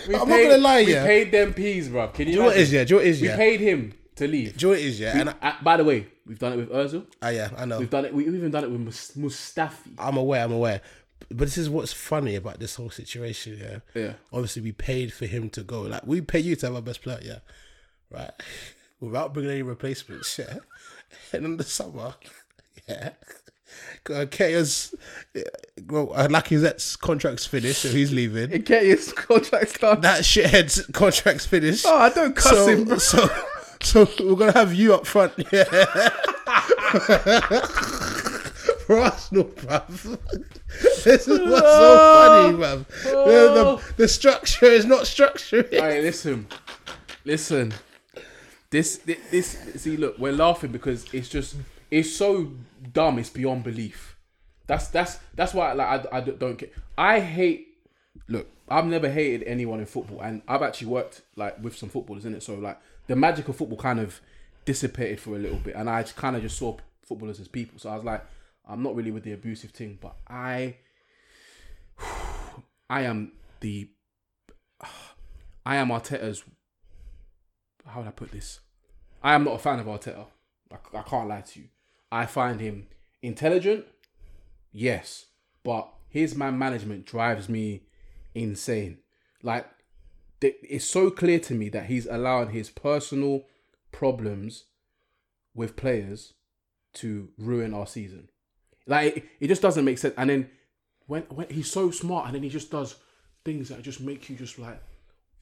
Speaker 3: We
Speaker 2: I'm not gonna lie,
Speaker 3: we
Speaker 2: yeah.
Speaker 3: paid them peas, bro. Can you?
Speaker 2: Do you know what is, yeah? Do you know what is,
Speaker 3: We paid him to leave.
Speaker 2: Do you know what is, yeah? And I,
Speaker 3: Uh, by the way, we've done it with Özil.
Speaker 2: ah, yeah, I know.
Speaker 3: We've done it. We've even done it with Mus- Mustafi.
Speaker 2: I'm aware. I'm aware. But this is what's funny about this whole situation. Yeah.
Speaker 3: Yeah.
Speaker 2: Obviously, we paid for him to go. Like we pay you to have our best player. Yeah. Right. Without bringing any replacements. Yeah. And in the summer. Yeah. Kaya's, well, Lacazette's contract's finished, so he's leaving.
Speaker 3: Get his contract done.
Speaker 2: That shithead's contract's finished.
Speaker 3: Oh, I don't cuss
Speaker 2: so,
Speaker 3: him, bro.
Speaker 2: so, so we're gonna have you up front, yeah. For Arsenal, bruv. This is what's so funny, bruv. The, the, oh. the structure is not structuring.
Speaker 3: Hey, listen, listen. This, this, this. See, look, we're laughing because it's just, it's so dumb. It's beyond belief. That's that's that's why like I, I don't get. I hate. Look, I've never hated anyone in football, and I've actually worked like with some footballers in it. So like the magic of football kind of dissipated for a little bit, and I kind of just saw footballers as people. So I was like, I'm not really with the abusive thing, but I, I am the, I am Arteta's how would I put this? I am not a fan of Arteta. I, I can't lie to you. I find him intelligent, yes, but his man management drives me insane. Like, it's so clear to me that he's allowing his personal problems with players to ruin our season. Like, it, it just doesn't make sense. And then when when he's so smart, and then he just does things that just make you just like,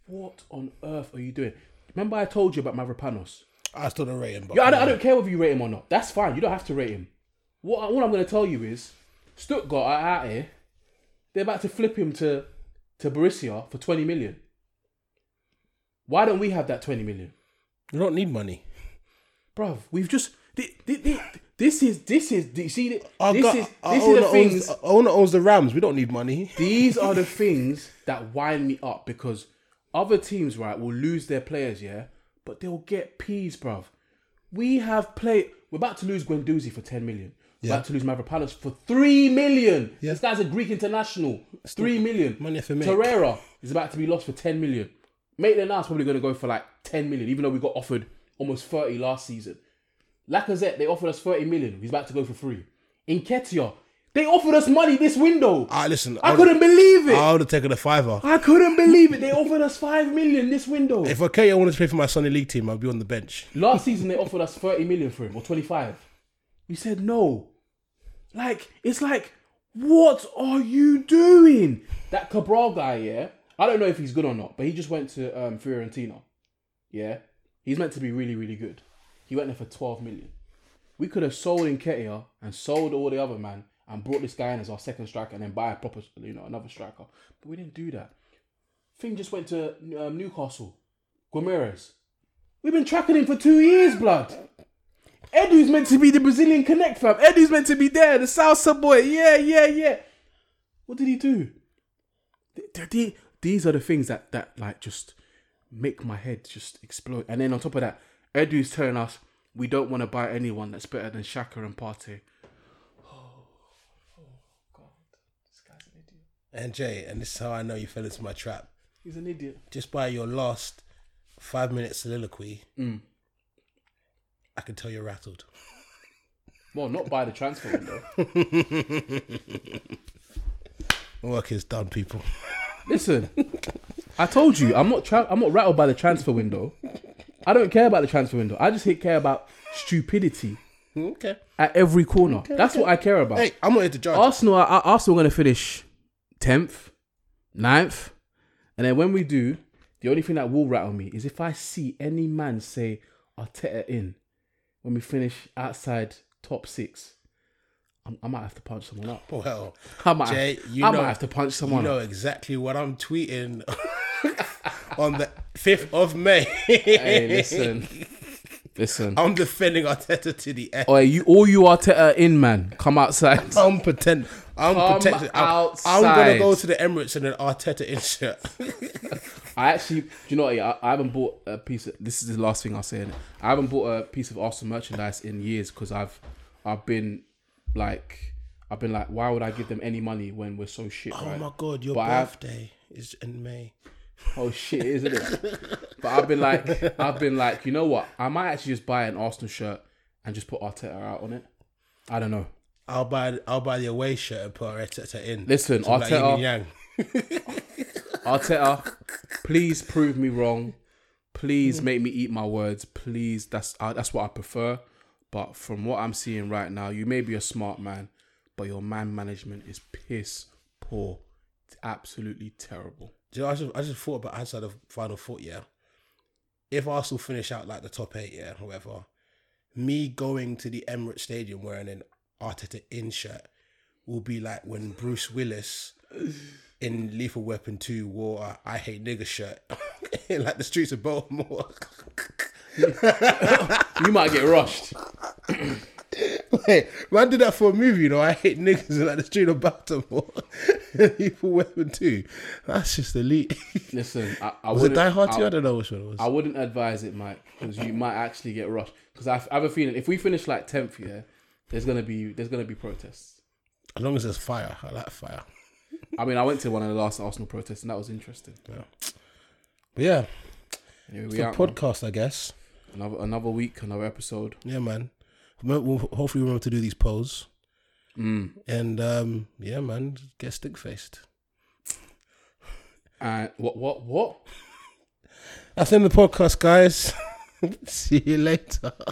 Speaker 3: what on earth are you doing? Remember I told you about Mavropanos?
Speaker 2: I still don't rate him, but
Speaker 3: Yeah, I don't, I don't care whether you rate him or not. That's fine. You don't have to rate him. What all I'm going to tell you is, Stuttgart are out here. They're about to flip him to to Borussia for 20 million. Why don't we have that 20 million,
Speaker 2: You don't need money.
Speaker 3: bruv? We've just thi- thi- this is this is do you see this is this is the things.
Speaker 2: Owns, owner owns the Rams. We don't need money.
Speaker 3: These are the things that wind me up because other teams, right, will lose their players, yeah, but they'll get peas, bruv. We have played. We're about to lose Guendouzi for ten million. We're
Speaker 2: Yeah.
Speaker 3: About to lose Mavropanos for three million.
Speaker 2: Yeah.
Speaker 3: This guy's a Greek international. It's Three million.
Speaker 2: money for me.
Speaker 3: Torreira is about to be lost for ten million. Maitland Niles probably going to go for like ten million, even though we got offered almost thirty last season. Lacazette, they offered us thirty million. He's about to go for free. Nketiah, they offered us money this window.
Speaker 2: Ah, listen.
Speaker 3: I
Speaker 2: would-
Speaker 3: couldn't believe it.
Speaker 2: I would have taken a fiver.
Speaker 3: I couldn't believe it. They offered us five million this window.
Speaker 2: If okay, I wanted to play for my Sunday League team, I'd be on the bench.
Speaker 3: Last season they offered us thirty million for him or twenty five. We said no. Like it's like, what are you doing? That Cabral guy, yeah. I don't know if he's good or not, but he just went to um, Fiorentina. Yeah, he's meant to be really, really good. He went there for twelve million. We could have sold Nketiah and sold all the other man and brought this guy in as our second striker and then buy a proper, you know, another striker. But we didn't do that. Thing just went to um, Newcastle. Gomes. We've been tracking him for two years, blood. Edu's meant to be the Brazilian Connect fam. Edu's meant to be there, the salsa boy. Yeah, yeah, yeah. What did he do? Th- th- th- These are the things that that like just make my head just explode. And then on top of that, Edu's telling us we don't want to buy anyone that's better than Xhaka and Partey. Oh, oh God, this guy's an idiot.
Speaker 2: And Jay, and this is how I know you fell into my trap.
Speaker 3: He's an idiot.
Speaker 2: Just by your last five minute soliloquy,
Speaker 3: Mm.
Speaker 2: I can tell you're rattled.
Speaker 3: Well, not by the transfer window.
Speaker 2: Work is done, people.
Speaker 3: Listen, I told you I'm not tra- I'm not rattled by the transfer window. I don't care about the transfer window. I just care about stupidity
Speaker 2: Okay.
Speaker 3: at every corner. That's what I care about.
Speaker 2: Hey, I'm not here to judge.
Speaker 3: Arsenal, are, are Arsenal going to finish tenth, 9th, and then when we do, the only thing that will rattle me is if I see any man say Arteta in when we finish outside top six. I'm, I might have to punch someone up.
Speaker 2: well,
Speaker 3: I might,
Speaker 2: Jay,
Speaker 3: have,
Speaker 2: you
Speaker 3: I
Speaker 2: know-
Speaker 3: might have to punch someone.
Speaker 2: you know
Speaker 3: up.
Speaker 2: exactly what I'm tweeting on the 5th of May.
Speaker 3: Hey, listen, listen.
Speaker 2: I'm defending Arteta to the end.
Speaker 3: Oh, you all you Arteta in man, come outside.
Speaker 2: I'm pretend. I'm
Speaker 3: Come
Speaker 2: protected. I'm, I'm gonna go to the Emirates in an Arteta insert.
Speaker 3: I actually, do you know what? Yeah, I, I haven't bought a piece. of This is the last thing I'll say. I haven't bought a piece of Arsenal merchandise in years because I've, I've been like I've been like, why would I give them any money when we're so shit?
Speaker 2: Oh
Speaker 3: right?
Speaker 2: my god, your
Speaker 3: But I have-
Speaker 2: birthday is in May.
Speaker 3: Oh shit, isn't it? but I've been like, I've been like, you know what? I might actually just buy an Arsenal shirt and just put Arteta out on it. I don't know.
Speaker 2: I'll buy I'll buy the away shirt and put Arteta in.
Speaker 3: Listen,
Speaker 2: So
Speaker 3: Arteta-
Speaker 2: yin and yang.
Speaker 3: Arteta, please prove me wrong. Please make me eat my words. Please, that's that's what I prefer. But from what I'm seeing right now, you may be a smart man, but your man management is piss poor. It's absolutely terrible.
Speaker 2: Do you know, I just I just thought about outside of final foot, yeah. If Arsenal finish out like the top eight, yeah, however, me going to the Emirates Stadium wearing an Arteta in shirt will be like when Bruce Willis in Lethal Weapon 2 wore a I hate nigger shirt in like the streets of Baltimore.
Speaker 3: You might get rushed.
Speaker 2: Wait, man did that for a movie, you know. I hate niggas in like the street of Baltimore. Lethal Weapon 2. That's just elite.
Speaker 3: Listen, I, I
Speaker 2: Was it
Speaker 3: wouldn't-
Speaker 2: Die Hard
Speaker 3: I-
Speaker 2: 2? I don't know which one it was.
Speaker 3: I wouldn't advise it, Mike, because you might actually get rushed. Because I have a feeling if we finish like tenth, yeah, there's gonna be there's gonna be protests.
Speaker 2: As long as there's fire, I like fire.
Speaker 3: I mean, I went to one of the last Arsenal protests and that was interesting. Yeah.
Speaker 2: But yeah,
Speaker 3: Here
Speaker 2: it's
Speaker 3: we
Speaker 2: a podcast, I guess.
Speaker 3: Another another week, another episode.
Speaker 2: Yeah, man. We'll hopefully remember to do these polls.
Speaker 3: Mm.
Speaker 2: And um, yeah, man, get stick faced.
Speaker 3: And what what what?
Speaker 2: That's of the podcast, guys. See you later.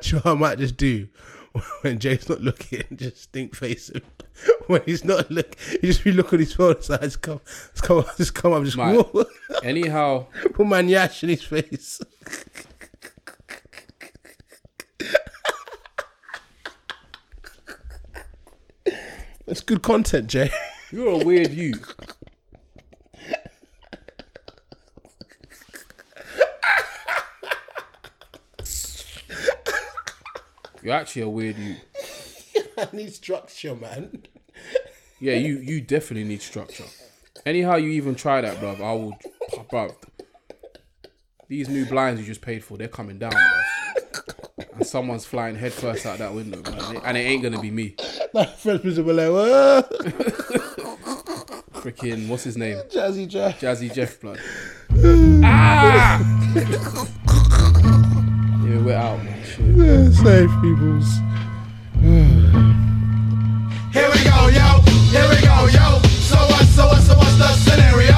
Speaker 2: do you know I might just do when Jay's not looking? Just stink face him. When he's not look, he just be looking at his phone. So I just come, just come, just come up, just
Speaker 3: Anyhow,
Speaker 2: put my nyash in his face. That's good content, Jay.
Speaker 3: you're a weird you. You're actually a weird you.
Speaker 2: I need structure, man.
Speaker 3: Yeah, you you definitely need structure. Anyhow, you even try that, bruv. I will, bruv. These new blinds you just paid for, they're coming down, bruv. And someone's flying headfirst out that window, bruv. And it ain't gonna be me.
Speaker 2: that Frenchman's were like, Whoa.
Speaker 3: freaking what's his name?
Speaker 2: Jazzy Jeff.
Speaker 3: Jazzy Jeff blood. ah! yeah, we're out, Yeah,
Speaker 2: safe peoples. Here we go, yo. Here we go, yo. So what? So what? So what's the scenario?